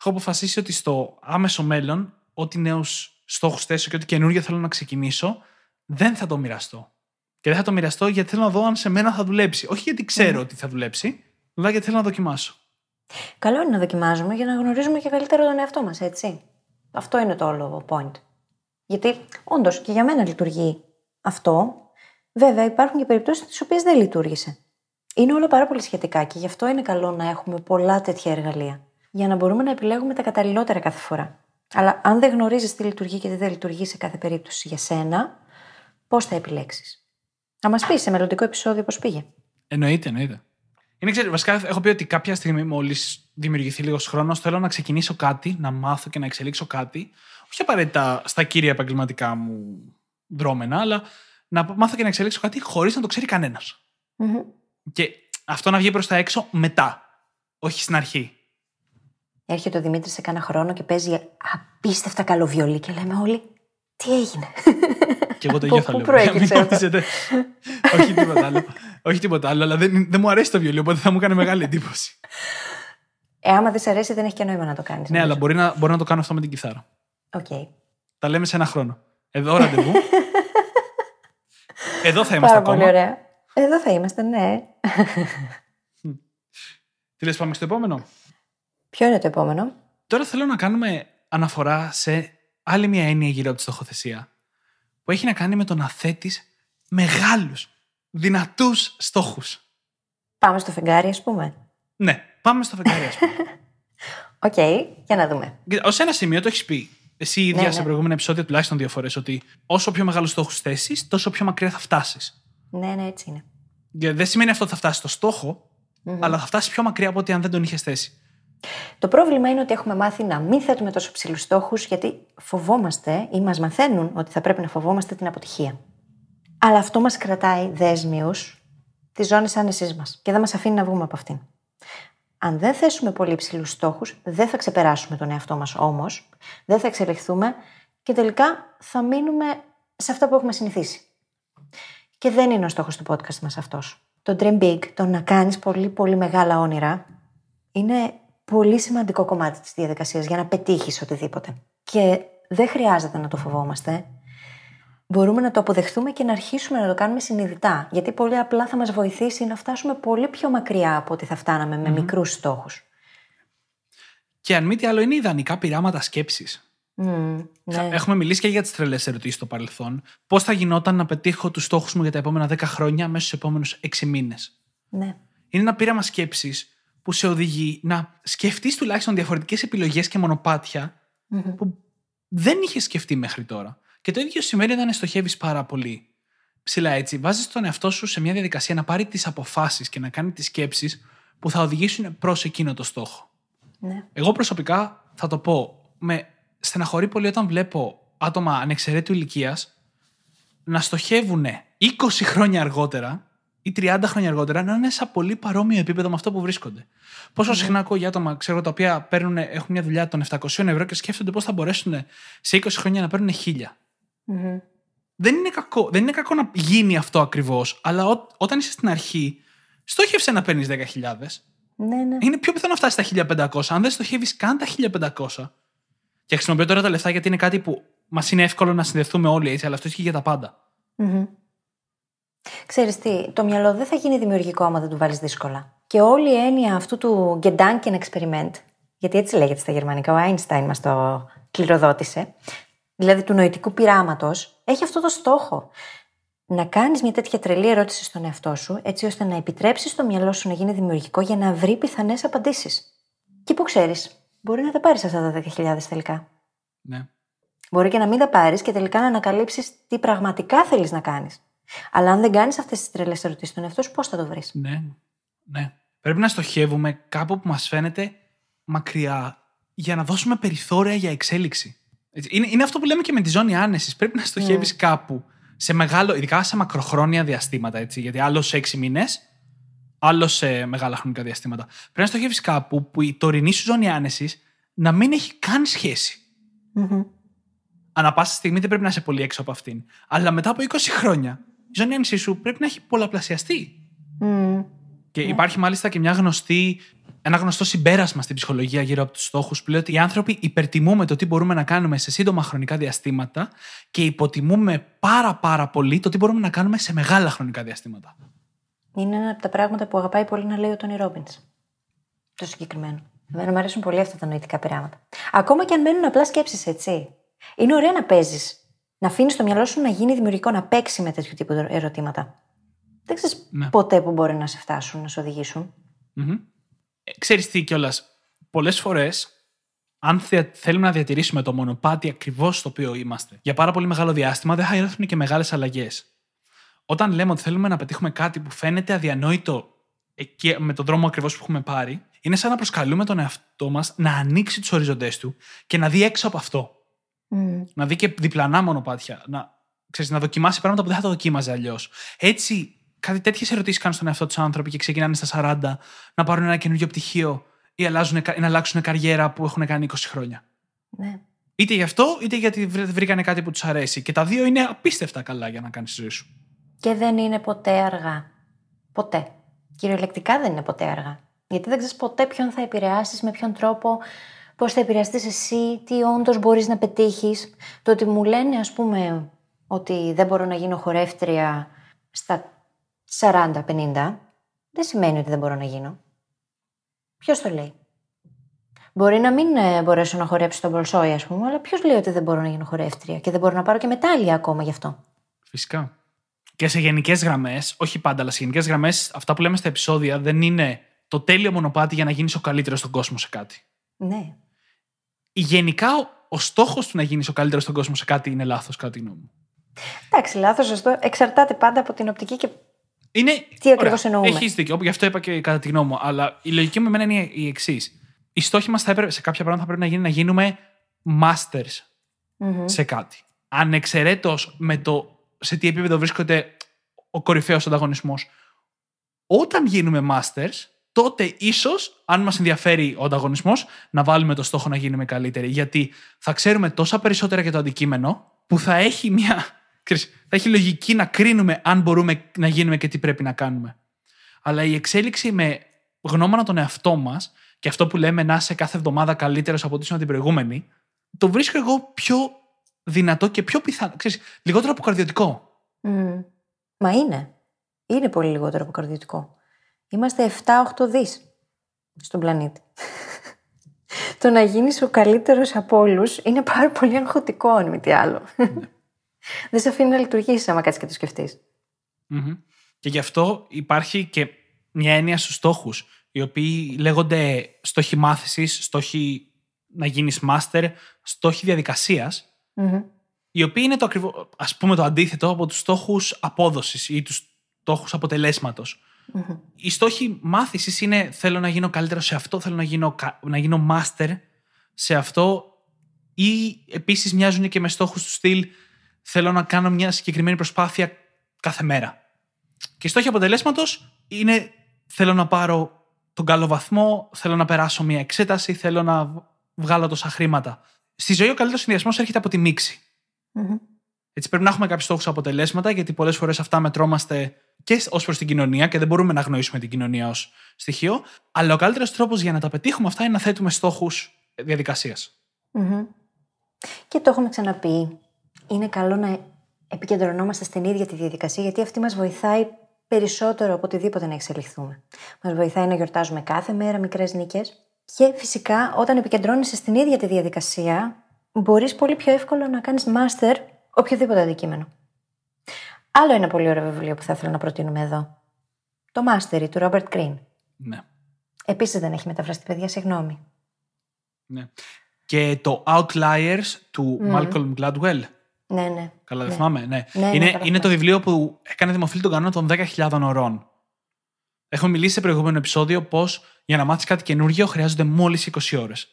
Speaker 2: έχω αποφασίσει ότι στο άμεσο μέλλον, ό,τι νέους στόχους θέσω και ό,τι καινούργιο θέλω να ξεκινήσω, δεν θα το μοιραστώ. Και δεν θα το μοιραστώ γιατί θέλω να δω αν σε μένα θα δουλέψει. Όχι γιατί ξέρω ότι θα δουλέψει, αλλά γιατί θέλω να δοκιμάσω.
Speaker 3: Καλό είναι να δοκιμάζουμε για να γνωρίζουμε και καλύτερα τον εαυτό μας, έτσι. Αυτό είναι το όλο point. Γιατί όντως και για μένα λειτουργεί αυτό. Βέβαια, υπάρχουν και περιπτώσεις τις οποίες δεν λειτουργήσε. Είναι όλα πάρα πολύ σχετικά και γι' αυτό είναι καλό να έχουμε πολλά τέτοια εργαλεία. Για να μπορούμε να επιλέγουμε τα καταλληλότερα κάθε φορά. Αλλά αν δεν γνωρίζεις τι λειτουργεί και τι δεν λειτουργεί σε κάθε περίπτωση για σένα, πώς θα επιλέξεις; Να μας πεις σε μελλοντικό επεισόδιο πώς πήγε.
Speaker 2: Εννοείται, εννοείται. Είναι, ξέρεις, βασικά έχω πει ότι κάποια στιγμή, μόλις δημιουργηθεί λίγος χρόνος, θέλω να ξεκινήσω κάτι, να μάθω και να εξελίξω κάτι. Όχι απαραίτητα στα κύρια επαγγελματικά μου δρόμενα, αλλά να μάθω και να εξελίξω κάτι χωρίς να το ξέρει κανένας.
Speaker 3: Μμμ.
Speaker 2: Και αυτό να βγει προς τα έξω μετά. Όχι στην αρχή.
Speaker 3: Έρχεται ο Δημήτρης σε κάνα χρόνο και παίζει απίστευτα καλό βιολί και λέμε όλοι τι έγινε;
Speaker 2: Και εγώ το
Speaker 3: Πού-
Speaker 2: ίδιο θα
Speaker 3: πού
Speaker 2: λέω.
Speaker 3: προέκυψε
Speaker 2: Μην
Speaker 3: αυτό;
Speaker 2: νομίζετε. Όχι τίποτα άλλο. Όχι τίποτα άλλο, αλλά δεν, δεν μου αρέσει το βιολί, οπότε θα μου έκανε μεγάλη εντύπωση.
Speaker 3: Ε, άμα δεν σε αρέσει, δεν έχει και νόημα να το κάνεις.
Speaker 2: ναι, αλλά μπορεί να, μπορώ να το κάνω αυτό με την κιθάρα.
Speaker 3: Οκ.
Speaker 2: Τα λέμε σε ένα χρόνο. Εδώ ραντεβού. Εδώ θα είμαστε
Speaker 3: Πάρα πολύ
Speaker 2: ακόμα.
Speaker 3: ωραία. Εδώ θα είμαστε, ναι.
Speaker 2: Τι λες, πάμε στο επόμενο;
Speaker 3: Ποιο είναι το επόμενο;
Speaker 2: Τώρα θέλω να κάνουμε αναφορά σε άλλη μια έννοια γύρω από τη στοχοθεσία που έχει να κάνει με το να θέτεις μεγάλους, δυνατούς στόχους.
Speaker 3: Πάμε στο φεγγάρι, ας πούμε.
Speaker 2: Ναι, πάμε στο φεγγάρι, ας πούμε.
Speaker 3: Οκ, για να δούμε.
Speaker 2: Ω ένα σημείο το έχεις πει. Εσύ η ίδια
Speaker 3: Ναι,
Speaker 2: σε
Speaker 3: ναι.
Speaker 2: προηγούμενα επεισόδια τουλάχιστον δύο φορές ότι όσο πιο μεγάλους στόχους θέσεις, τόσο πιο μακριά θα φτάσεις.
Speaker 3: Ναι, ναι, έτσι είναι.
Speaker 2: Δεν σημαίνει αυτό ότι θα φτάσεις στο στοχο αλλά θα φτάσεις πιο μακριά από ότι αν δεν τον είχες θέσει.
Speaker 3: Το πρόβλημα είναι ότι έχουμε μάθει να μην θέτουμε τόσο ψηλούς στόχους, γιατί φοβόμαστε ή μας μαθαίνουν ότι θα πρέπει να φοβόμαστε την αποτυχία. Αλλά αυτό μας κρατάει δέσμιους τη ζώνη άνεσής μας και δεν μας αφήνει να βγούμε από αυτήν. Αν δεν θέσουμε πολύ ψηλούς στόχους, δεν θα ξεπεράσουμε τον εαυτό μας όμως, δεν θα εξελιχθούμε και τελικά θα μείνουμε σε αυτά που έχουμε συνηθίσει. Και δεν είναι ο στόχος του podcast μας αυτός. Το dream big, το να κάνεις πολύ πολύ μεγάλα όνειρα, είναι πολύ σημαντικό κομμάτι της διαδικασίας για να πετύχεις οτιδήποτε. Και δεν χρειάζεται να το φοβόμαστε. Μπορούμε να το αποδεχθούμε και να αρχίσουμε να το κάνουμε συνειδητά. Γιατί πολύ απλά θα μας βοηθήσει να φτάσουμε πολύ πιο μακριά από ότι θα φτάναμε με μικρούς στόχους.
Speaker 2: Και αν μη τι άλλο, είναι ιδανικά πειράματα σκέψης.
Speaker 3: Μμμ, ναι.
Speaker 2: Έχουμε μιλήσει και για τις τρελές ερωτήσεις στο παρελθόν. Πώς θα γινόταν να πετύχω τους στόχους μου για τα επόμενα 10 χρόνια μέσα στους επόμενους 6 μήνες;
Speaker 3: ναι.
Speaker 2: Είναι ένα πείραμα σκέψης που σε οδηγεί να σκεφτείς τουλάχιστον διαφορετικές επιλογές και μονοπάτια που δεν είχες σκεφτεί μέχρι τώρα. Και το ίδιο σημαίνει όταν στοχεύεις πάρα πολύ. Ψηλά έτσι, βάζεις τον εαυτό σου σε μια διαδικασία να πάρει τις αποφάσεις και να κάνει τις σκέψεις που θα οδηγήσουν προς εκείνο το στόχο.
Speaker 3: ναι.
Speaker 2: Εγώ προσωπικά θα το πω, με στεναχωρεί πολύ όταν βλέπω άτομα ανεξαιρέτου ηλικίας να στοχεύουν 20 χρόνια αργότερα ή 30 χρόνια αργότερα να είναι σε πολύ παρόμοιο επίπεδο με αυτό που βρίσκονται. Πόσο συχνά ακούω για άτομα ξέρω, τα οποία παίρνουν, έχουν μια δουλειά των 700 ευρώ και σκέφτονται πώς θα μπορέσουν σε 20 χρόνια να παίρνουν 1000.
Speaker 3: Μμμ.
Speaker 2: Δεν είναι κακό, δεν είναι κακό να γίνει αυτό ακριβώς, αλλά ό, όταν είσαι στην αρχή, στόχευσε να παίρνεις 10.000.
Speaker 3: ναι, ναι.
Speaker 2: Είναι πιο πιθανό να φτάσεις στα 1500. Αν δεν στοχεύεις καν τα 1500. Και χρησιμοποιώ τώρα τα λεφτά γιατί είναι κάτι που μας είναι εύκολο να συνδεθούμε όλοι έτσι, αλλά αυτό ισχύει για τα πάντα.
Speaker 3: Μμμ. Ξέρεις τι, το μυαλό δεν θα γίνει δημιουργικό άμα δεν του βάλεις δύσκολα. Και όλη η έννοια αυτού του Gedanken Experiment, γιατί έτσι λέγεται στα γερμανικά, ο Einstein μας το κληροδότησε, δηλαδή του νοητικού πειράματος, έχει αυτό το στόχο. Να κάνεις μια τέτοια τρελή ερώτηση στον εαυτό σου, έτσι ώστε να επιτρέψεις το μυαλό σου να γίνει δημιουργικό για να βρει πιθανές απαντήσεις. Και που ξέρεις, μπορεί να τα πάρεις αυτά τα 10.000 τελικά.
Speaker 2: Ναι.
Speaker 3: Μπορεί και να μην τα πάρεις και τελικά να ανακαλύψεις τι πραγματικά θέλεις να κάνεις. Αλλά αν δεν κάνεις αυτές τις τρελές ερωτήσεις στον εαυτό σου, πώς θα το βρεις;
Speaker 2: Ναι. ναι. Πρέπει να στοχεύουμε κάπου που μας φαίνεται μακριά για να δώσουμε περιθώρια για εξέλιξη. Έτσι, Είναι, είναι αυτό που λέμε και με τη ζώνη άνεσης. Πρέπει να στοχεύεις κάπου σε μεγάλο, ειδικά σε μακροχρόνια διαστήματα. Έτσι, γιατί άλλο σε έξι μήνες, άλλο σε μεγάλα χρονικά διαστήματα. Πρέπει να στοχεύεις κάπου που η τωρινή σου ζώνη άνεσης να μην έχει καν σχέση. Ανά πάσα στιγμή δεν πρέπει να είσαι πολύ έξω από αυτήν. Αλλά μετά από 20 χρόνια, η ζώνη άνεση σου πρέπει να έχει πολλαπλασιαστεί. Και υπάρχει μάλιστα και μια γνωστή, ένα γνωστό συμπέρασμα στην ψυχολογία γύρω από τους στόχους που λέει ότι οι άνθρωποι υπερτιμούμε το τι μπορούμε να κάνουμε σε σύντομα χρονικά διαστήματα και υποτιμούμε πάρα πάρα πολύ το τι μπορούμε να κάνουμε σε μεγάλα χρονικά διαστήματα.
Speaker 3: Είναι ένα από τα πράγματα που αγαπάει πολύ να λέει ο Τόνι Ρόμπιν. Το συγκεκριμένο. Εμένα μου αρέσουν πολύ αυτά τα νοητικά πειράματα. Ακόμα και αν μένουν απλά σκέψεις, έτσι. Είναι ωραίο να παίζεις. Να αφήνεις το μυαλό σου να γίνει δημιουργικό, να παίξει με τέτοιου τύπου ερωτήματα. Δεν ξέρεις
Speaker 2: Ναι.
Speaker 3: ποτέ που μπορεί να σε φτάσουν, να σε οδηγήσουν.
Speaker 2: Μμμ. Ε, ξέρεις τι κιόλας, πολλές φορές αν θε- θέλουμε να διατηρήσουμε το μονοπάτι ακριβώς στο οποίο είμαστε για πάρα πολύ μεγάλο διάστημα δεν θα έρθουν και μεγάλες αλλαγές. όταν λέμε ότι θέλουμε να πετύχουμε κάτι που φαίνεται αδιανόητο εκεί, με τον δρόμο ακριβώς που έχουμε πάρει, είναι σαν να προσκαλούμε τον εαυτό μας να ανοίξει τους οριζοντές του και να δει έξω από αυτό.
Speaker 3: Μμ.
Speaker 2: Να δει και διπλανά μονοπάτια. Να, ξέρεις, να δοκιμάσει πράγματα που δεν θα τα δοκίμαζε αλλιώς. Έτσι, κάτι τέτοιες ερωτήσεις κάνουν στον εαυτό τους άνθρωποι και ξεκινάνε στα 40 να πάρουν ένα καινούργιο πτυχίο ή, αλλάζουν, ή να αλλάξουν καριέρα που έχουν κάνει 20 χρόνια.
Speaker 3: Ναι.
Speaker 2: Είτε γι' αυτό, είτε γιατί βρ- βρήκανε κάτι που τους αρέσει. Και τα δύο είναι απίστευτα καλά για να κάνεις τη ζωή σου.
Speaker 3: Και δεν είναι ποτέ αργά. Ποτέ. Κυριολεκτικά δεν είναι ποτέ αργά. Γιατί δεν ξέρεις ποτέ ποιον θα επηρεάσεις, με ποιον τρόπο, πώς θα επηρεαστείς εσύ, τι όντως μπορείς να πετύχεις. Το ότι μου λένε, ας πούμε, ότι δεν μπορώ να γίνω χορεύτρια στα 40-50, δεν σημαίνει ότι δεν μπορώ να γίνω. Ποιος το λέει; Μπορεί να μην ε, μπορέσω να χορέψω τον Μπολσόη, ας πούμε, αλλά ποιος λέει ότι δεν μπορώ να γίνω χορεύτρια και δεν μπορώ να πάρω και μετάλλια ακόμα γι' αυτό;
Speaker 2: Φυσικά. Και σε γενικές γραμμές, όχι πάντα, αλλά σε γενικές γραμμές, αυτά που λέμε στα επεισόδια δεν είναι το τέλειο μονοπάτι για να γίνεις ο καλύτερος στον κόσμο σε κάτι.
Speaker 3: Ναι.
Speaker 2: Γενικά, ο, ο στόχος του να γίνεις ο καλύτερος στον κόσμο σε κάτι είναι λάθος, κατά τη γνώμη μου.
Speaker 3: Εντάξει, λάθος, σωστό. Εξαρτάται πάντα από την οπτική και.
Speaker 2: Είναι.
Speaker 3: Τι ακριβώς εννοούμε.
Speaker 2: Έχεις δίκιο. Γι' αυτό είπα και κατά τη γνώμη μου. Αλλά η λογική μου εμένα είναι η εξής. Οι στόχοι μας σε κάποια πράγματα θα πρέπει να γίνει να γίνουμε masters
Speaker 3: Μμμ.
Speaker 2: σε κάτι. Ανεξαιρέτως με το σε τι επίπεδο βρίσκεται ο κορυφαίος ανταγωνισμός. Όταν γίνουμε masters, τότε ίσως, αν μας ενδιαφέρει ο ανταγωνισμός, να βάλουμε το στόχο να γίνουμε καλύτεροι. Γιατί θα ξέρουμε τόσα περισσότερα για το αντικείμενο, που θα έχει μια. ξέρεις, θα έχει λογική να κρίνουμε αν μπορούμε να γίνουμε και τι πρέπει να κάνουμε. Αλλά η εξέλιξη με γνώμονα τον εαυτό μας και αυτό που λέμε να είσαι κάθε εβδομάδα καλύτερος από ό,τι ήσουν την προηγούμενη, το βρίσκω εγώ πιο δυνατό και πιο πιθανό. Ξέρεις, λιγότερο αποκαρδιωτικό.
Speaker 3: Μμ. Μα είναι. Είναι πολύ λιγότερο από καρδιωτικό. Είμαστε 7-8 δις στον πλανήτη. το να γίνεις ο καλύτερος από όλους είναι πάρα πολύ αγχωτικό, αν μη τι άλλο. Δεν σε αφήνει να λειτουργήσεις άμα κάτσεις και το σκεφτείς.
Speaker 2: Μμμ. Και γι' αυτό υπάρχει και μια έννοια στους στόχους, οι οποίοι λέγονται στόχοι μάθησης, στόχοι να γίνεις master, στόχοι διαδικασίας, οι οποίοι είναι το ακριβό, ας πούμε το αντίθετο από τους στόχους απόδοσης ή τους στόχους αποτελέσματος. Οι στόχοι μάθησης είναι θέλω να γίνω καλύτερος σε αυτό, θέλω να γίνω, κα- να γίνω master σε αυτό ή επίσης μοιάζουν και με στόχους του στυλ θέλω να κάνω μια συγκεκριμένη προσπάθεια κάθε μέρα. Και οι στόχοι αποτελέσματος είναι θέλω να πάρω τον καλό βαθμό, θέλω να περάσω μια εξέταση, θέλω να β- βγάλω τόσα χρήματα. Στη ζωή ο καλύτερος συνδυασμός έρχεται από τη μίξη. Έτσι πρέπει να έχουμε κάποιους στόχους αποτελέσματα, γιατί πολλές φορές αυτά μετρώμαστε και ως προς την κοινωνία και δεν μπορούμε να γνωρίσουμε την κοινωνία ως στοιχείο. Αλλά ο καλύτερος τρόπος για να τα πετύχουμε αυτά είναι να θέτουμε στόχους διαδικασίας.
Speaker 3: Μμμ. Και το έχουμε ξαναπεί. Είναι καλό να επικεντρωνόμαστε στην ίδια τη διαδικασία, γιατί αυτή μας βοηθάει περισσότερο από οτιδήποτε να εξελιχθούμε. Μας βοηθάει να γιορτάζουμε κάθε μέρα μικρές νίκες. Και φυσικά, όταν επικεντρώνεσαι στην ίδια τη διαδικασία, μπορείς πολύ πιο εύκολα να κάνεις master οποιοδήποτε αντικείμενο. Άλλο ένα πολύ ωραίο βιβλίο που θα ήθελα να προτείνουμε εδώ. Το Mastery του Robert Greene.
Speaker 2: Ναι.
Speaker 3: Επίσης δεν έχει μεταφραστεί, παιδιά, συγγνώμη.
Speaker 2: ναι. Και το Outliers του Malcolm Gladwell.
Speaker 3: Ναι, ναι.
Speaker 2: Καλά, δεν
Speaker 3: ναι.
Speaker 2: θυμάμαι. Ναι.
Speaker 3: Ναι, ναι,
Speaker 2: είναι,
Speaker 3: καλά
Speaker 2: είναι το
Speaker 3: θυμάμαι.
Speaker 2: βιβλίο που έκανε δημοφιλή τον κανόνα των 10.000 ωρών. Έχουμε μιλήσει σε προηγούμενο επεισόδιο πως για να μάθεις κάτι καινούργιο χρειάζονται μόλις 20 ώρες.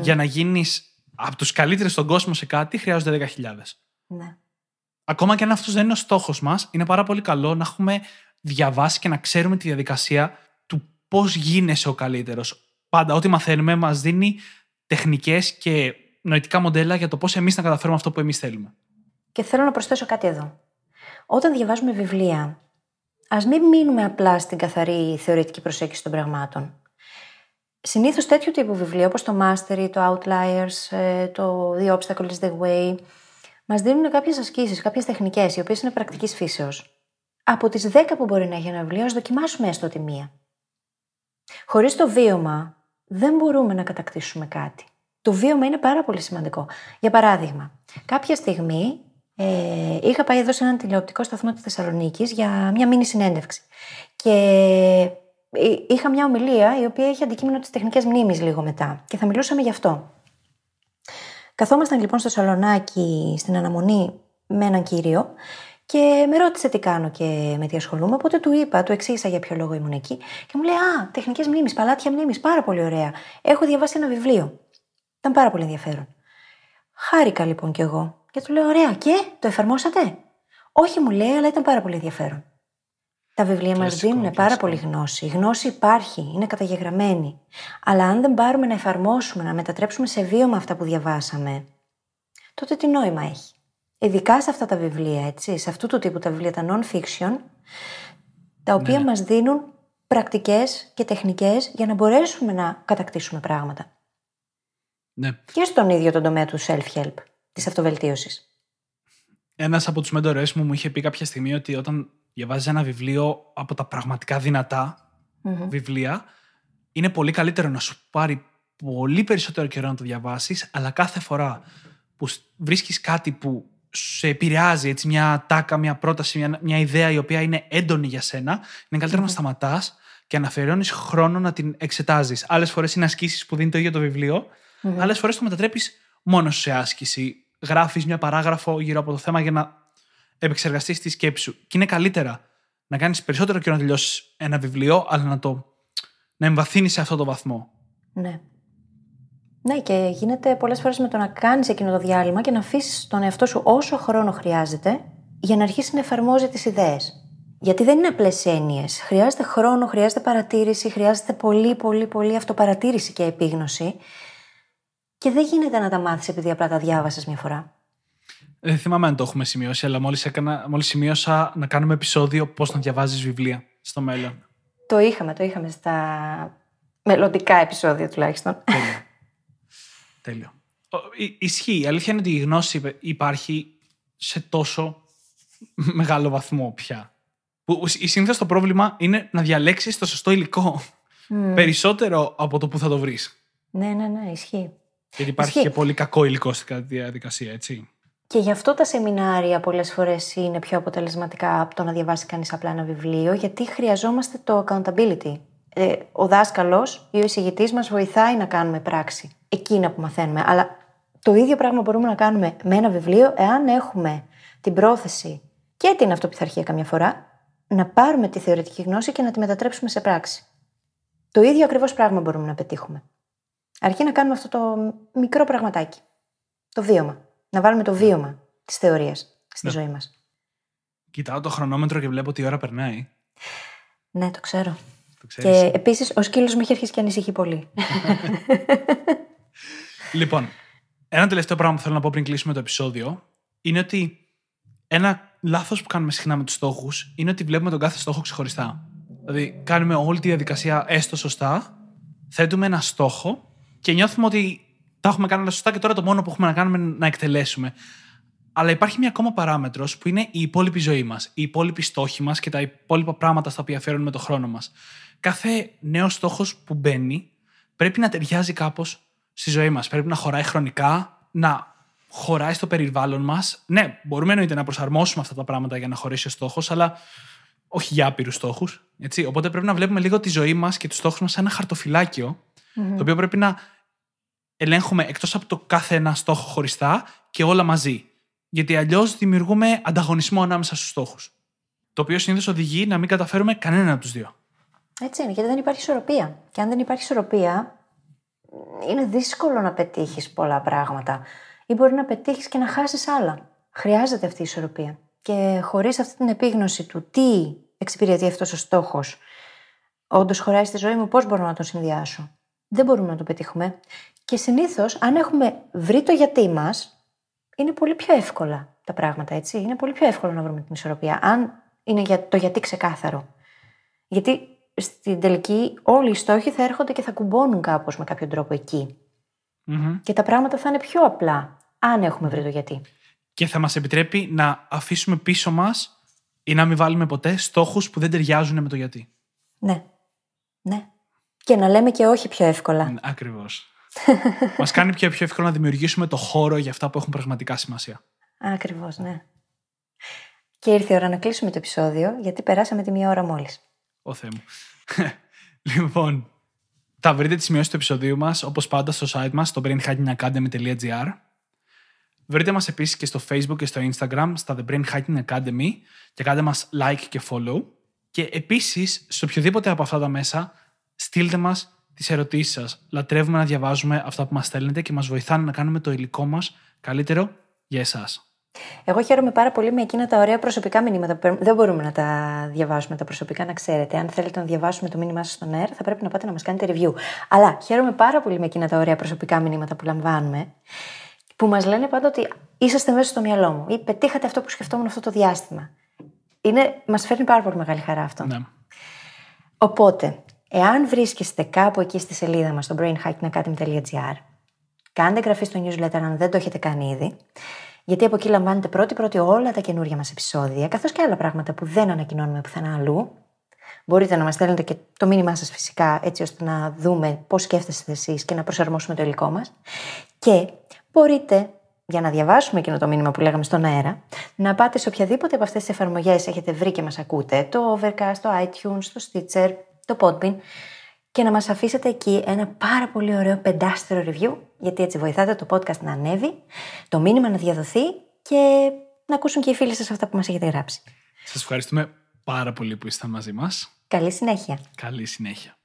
Speaker 2: Για να γίνεις από τους καλύτερους στον κόσμο σε κάτι χρειάζονται 10.000.
Speaker 3: ναι.
Speaker 2: Ακόμα και αν αυτός δεν είναι ο στόχος μας, είναι πάρα πολύ καλό να έχουμε διαβάσει και να ξέρουμε τη διαδικασία του πώς γίνεσαι ο καλύτερος. Πάντα, ό,τι μαθαίνουμε μας δίνει τεχνικές και νοητικά μοντέλα για το πώς εμείς να καταφέρουμε αυτό που εμείς θέλουμε.
Speaker 3: Και θέλω να προσθέσω κάτι εδώ. Όταν διαβάζουμε βιβλία, ας μην μείνουμε απλά στην καθαρή θεωρητική προσέγγιση των πραγμάτων. Συνήθως τέτοιου τύπου βιβλία, όπως το Mastery, το Outliers, ε, το The Obstacle is the Way, μας δίνουν κάποιες ασκήσεις, κάποιες τεχνικές, οι οποίες είναι πρακτικής φύσεως. Από τις 10 που μπορεί να έχει ένα βιβλίο, ας δοκιμάσουμε έστω τη μία. Χωρίς το βίωμα, δεν μπορούμε να κατακτήσουμε κάτι. Το βίωμα είναι πάρα πολύ σημαντικό. Για παράδειγμα, κάποια στιγμή ε, είχα πάει εδώ σε έναν τηλεοπτικό σταθμό της Θεσσαλονίκης για μια μήνυ συνέντευξη. Και ε, είχα μια ομιλία η οποία είχε αντικείμενο τι τεχνικέ μνήμης λίγο μετά. Και θα μιλούσαμε γι' αυτό. Καθόμασταν λοιπόν στο σαλονάκι στην αναμονή με έναν κύριο Και με ρώτησε τι κάνω και με τι ασχολούμαι. Οπότε του είπα, του εξήγησα για ποιο λόγο ήμουν εκεί. Και μου λέει: Α, τεχνικές μνήμε, παλάτια μνήμης, πάρα πολύ ωραία. Έχω διαβάσει ένα βιβλίο. Ήταν πάρα πολύ ενδιαφέρον. Χάρηκα λοιπόν κι εγώ. Και του λέω: Ωραία, και το εφαρμόσατε; Όχι, μου λέει, αλλά ήταν πάρα πολύ ενδιαφέρον. Τα βιβλία μας
Speaker 2: Κλασικό,
Speaker 3: δίνουν πάρα
Speaker 2: κλασικό.
Speaker 3: πολύ γνώση. Η γνώση υπάρχει, είναι καταγεγραμμένη. Αλλά αν δεν πάρουμε να εφαρμόσουμε, να μετατρέψουμε σε βίωμα αυτά που διαβάσαμε, τότε τι νόημα έχει; Ειδικά σε αυτά τα βιβλία, έτσι, σε αυτού του τύπου τα βιβλία, τα non-fiction, τα οποία μας δίνουν πρακτικές και τεχνικές για να μπορέσουμε να κατακτήσουμε πράγματα.
Speaker 2: Ναι.
Speaker 3: Και στον ίδιο τον τομέα του self-help, της αυτοβελτίωσης.
Speaker 2: Ένας από τους μέντορέ μου μου είχε πει κάποια στιγμή ότι όταν διαβάζεις ένα βιβλίο από τα πραγματικά δυνατά βιβλία, είναι πολύ καλύτερο να σου πάρει πολύ περισσότερο καιρό να το διαβάσεις, αλλά κάθε φορά που βρίσκεις κάτι που σε επηρεάζει, έτσι, μια τάκα, μια πρόταση, μια, μια ιδέα η οποία είναι έντονη για σένα, είναι καλύτερο να σταματάς και να αφιερώνει χρόνο να την εξετάζεις. Άλλες φορές είναι ασκήσεις που δίνει το ίδιο το βιβλίο, άλλες φορές το μετατρέπεις μόνο σου σε άσκηση. Γράφεις μια παράγραφο γύρω από το θέμα για να επεξεργαστείς τη σκέψη σου. Και είναι καλύτερα να κάνεις περισσότερο καιρό να τελειώσεις ένα βιβλίο, αλλά να το να εμβαθύνεις σε αυτό το βαθμό.
Speaker 3: Ναι. Ναι, και γίνεται πολλές φορές με το να κάνεις εκείνο το διάλειμμα και να αφήσεις τον εαυτό σου όσο χρόνο χρειάζεται για να αρχίσει να εφαρμόζει τις ιδέες. Γιατί δεν είναι απλές έννοιες. Χρειάζεται χρόνο, χρειάζεται παρατήρηση, χρειάζεται πολύ, πολύ, πολύ αυτοπαρατήρηση και επίγνωση. Και δεν γίνεται να τα μάθεις επειδή απλά τα διάβασες μια φορά.
Speaker 2: Δεν θυμάμαι αν το έχουμε σημειώσει, αλλά μόλις μόλις σημείωσα να κάνουμε επεισόδιο πώς να διαβάζεις βιβλία στο μέλλον.
Speaker 3: Το είχαμε, το είχαμε στα μελλοντικά επεισόδια τουλάχιστον.
Speaker 2: Τέλειο. Τέλειο. Ο- η- Ισχύει. Η αλήθεια είναι ότι η γνώση υπε- υπάρχει σε τόσο μεγάλο βαθμό πια. Που συνήθως το πρόβλημα είναι να διαλέξεις το σωστό υλικό. Περισσότερο από το που θα το βρεις.
Speaker 3: ναι, ναι, ναι, ισχύει.
Speaker 2: Γιατί υπάρχει
Speaker 3: Ισχύει.
Speaker 2: και πολύ κακό υλικό στην διαδικασία, έτσι.
Speaker 3: Και γι' αυτό τα σεμινάρια πολλές φορές είναι πιο αποτελεσματικά από το να διαβάσει κανείς απλά ένα βιβλίο, γιατί χρειαζόμαστε το accountability. Ε, ο δάσκαλος ή ο εισηγητής μας βοηθάει να κάνουμε πράξη, εκείνα που μαθαίνουμε. Αλλά το ίδιο πράγμα μπορούμε να κάνουμε με ένα βιβλίο, εάν έχουμε την πρόθεση και την αυτοπιθαρχία καμιά φορά, να πάρουμε τη θεωρητική γνώση και να τη μετατρέψουμε σε πράξη. Το ίδιο ακριβώς πράγμα μπορούμε να πετύχουμε. Αρκεί να κάνουμε αυτό το μικρό πραγματάκι. Το βίωμα. Να βάλουμε το βίωμα της θεωρίας στη
Speaker 2: Ναι.
Speaker 3: ζωή μας.
Speaker 2: Κοιτάω το χρονόμετρο και βλέπω ότι η ώρα περνάει.
Speaker 3: Ναι, το ξέρω.
Speaker 2: Το ξέρεις.
Speaker 3: Και επίσης ο σκύλος μου έχει αρχίσει και ανησυχεί πολύ.
Speaker 2: Λοιπόν, ένα τελευταίο πράγμα που θέλω να πω πριν κλείσουμε το επεισόδιο είναι ότι ένα λάθος που κάνουμε συχνά με τους στόχους είναι ότι βλέπουμε τον κάθε στόχο ξεχωριστά. Δηλαδή, κάνουμε όλη τη διαδικασία έστω σωστά, θέτουμε ένα στόχο και νιώθουμε ότι τα έχουμε κάνει όλα σωστά και τώρα το μόνο που έχουμε να κάνουμε είναι να εκτελέσουμε. Αλλά υπάρχει μια ακόμα παράμετρος που είναι η υπόλοιπη ζωή μας, οι υπόλοιποι στόχοι μας και τα υπόλοιπα πράγματα στα οποία φέρνουμε το χρόνο μας. Κάθε νέος στόχος που μπαίνει πρέπει να ταιριάζει κάπως στη ζωή μας. Πρέπει να χωράει χρονικά, να χωράει στο περιβάλλον μας. Ναι, μπορούμε εννοείται να προσαρμόσουμε αυτά τα πράγματα για να χωρίσει ο στόχος, αλλά όχι για άπειρους στόχους. Οπότε πρέπει να βλέπουμε λίγο τη ζωή μας και τους στόχους μας σαν ένα χαρτοφυλάκιο, το οποίο πρέπει να ελέγχουμε εκτός από το κάθε ένα στόχο χωριστά και όλα μαζί. Γιατί αλλιώς δημιουργούμε ανταγωνισμό ανάμεσα στους στόχους. Το οποίο συνήθως οδηγεί να μην καταφέρουμε κανένα από τους δύο.
Speaker 3: Έτσι είναι, γιατί δεν υπάρχει ισορροπία. Και αν δεν υπάρχει ισορροπία, είναι δύσκολο να πετύχεις πολλά πράγματα. Ή μπορεί να πετύχεις και να χάσεις άλλα. Χρειάζεται αυτή η ισορροπία. Και χωρίς αυτή την επίγνωση του τι εξυπηρετεί αυτός ο στόχος, όντως χωράει στη ζωή μου, πώς μπορώ να τον συνδυάσω. Δεν μπορούμε να το πετύχουμε. Και συνήθως, αν έχουμε βρει το γιατί μας, είναι πολύ πιο εύκολα τα πράγματα, έτσι. Είναι πολύ πιο εύκολο να βρούμε την ισορροπία. Αν είναι για το γιατί ξεκάθαρο. Γιατί στην τελική όλοι οι στόχοι θα έρχονται και θα κουμπώνουν κάπως με κάποιο τρόπο εκεί.
Speaker 2: Μμμ.
Speaker 3: Και τα πράγματα θα είναι πιο απλά, αν έχουμε βρει το γιατί.
Speaker 2: Και θα μας επιτρέπει να αφήσουμε πίσω μας ή να μην βάλουμε ποτέ στόχους που δεν ταιριάζουν με το γιατί.
Speaker 3: Ναι. Ναι. Και να λέμε και όχι πιο εύκολα.
Speaker 2: Ακριβώς. Μας κάνει πιο, πιο εύκολο να δημιουργήσουμε το χώρο για αυτά που έχουν πραγματικά σημασία.
Speaker 3: Ακριβώς, ναι. Και ήρθε η ώρα να κλείσουμε το επεισόδιο, γιατί περάσαμε τη μία ώρα μόλις.
Speaker 2: Ω Θεέ μου. λοιπόν, θα βρείτε τις σημειώσεις του επεισοδίου μας, όπως πάντα, στο site μας, στο brainhackingacademy.gr. Βρείτε μας επίσης και στο Facebook και στο Instagram, στα The Brain Hacking Academy και κάντε μας like και follow. Και επίσης, σε οποιοδήποτε από αυτά τα μέσα, στείλτε μας τις ερωτήσεις σας. Λατρεύουμε να διαβάζουμε αυτά που μας στέλνετε και μας βοηθάνε να κάνουμε το υλικό μας καλύτερο για εσάς.
Speaker 3: Εγώ χαίρομαι πάρα πολύ με εκείνα τα ωραία προσωπικά μηνύματα. που Δεν μπορούμε να τα διαβάσουμε τα προσωπικά, να ξέρετε. Αν θέλετε να διαβάσουμε το μήνυμά σας στον air, θα πρέπει να πάτε να μας κάνετε review. Αλλά χαίρομαι πάρα πολύ με εκείνα τα ωραία προσωπικά μηνύματα που λαμβάνουμε, που μας λένε πάντα ότι είσαστε μέσα στο μυαλό μου ή πετύχατε αυτό που σκεφτόμουν αυτό το διάστημα. Μας φέρνει πάρα πολύ μεγάλη χαρά αυτό.
Speaker 2: Ναι.
Speaker 3: Οπότε, εάν βρίσκεστε κάπου εκεί στη σελίδα μας, στο brainhackingacademy.gr, κάντε εγγραφή στο newsletter αν δεν το έχετε κάνει ήδη γιατί από εκεί λαμβάνετε πρώτη-πρώτη όλα τα καινούργια μας επεισόδια, καθώς και άλλα πράγματα που δεν ανακοινώνουμε πουθενά αλλού. Μπορείτε να μας στέλνετε και το μήνυμά σας φυσικά, έτσι ώστε να δούμε πώς σκέφτεστε εσείς και να προσαρμόσουμε το υλικό μας. Και μπορείτε, για να διαβάσουμε εκείνο το μήνυμα που λέγαμε στον αέρα, να πάτε σε οποιαδήποτε από αυτές τις εφαρμογές έχετε βρει και μας ακούτε, το Overcast, το iTunes, το Stitcher, το Podbean, και να μας αφήσετε εκεί ένα πάρα πολύ ωραίο πεντάστερο review, γιατί έτσι βοηθάτε το podcast να ανέβει, το μήνυμα να διαδοθεί και να ακούσουν και οι φίλοι σας αυτά που μας έχετε γράψει.
Speaker 2: Σας ευχαριστούμε πάρα πολύ που ήσασταν μαζί μας.
Speaker 3: Καλή συνέχεια.
Speaker 2: Καλή συνέχεια.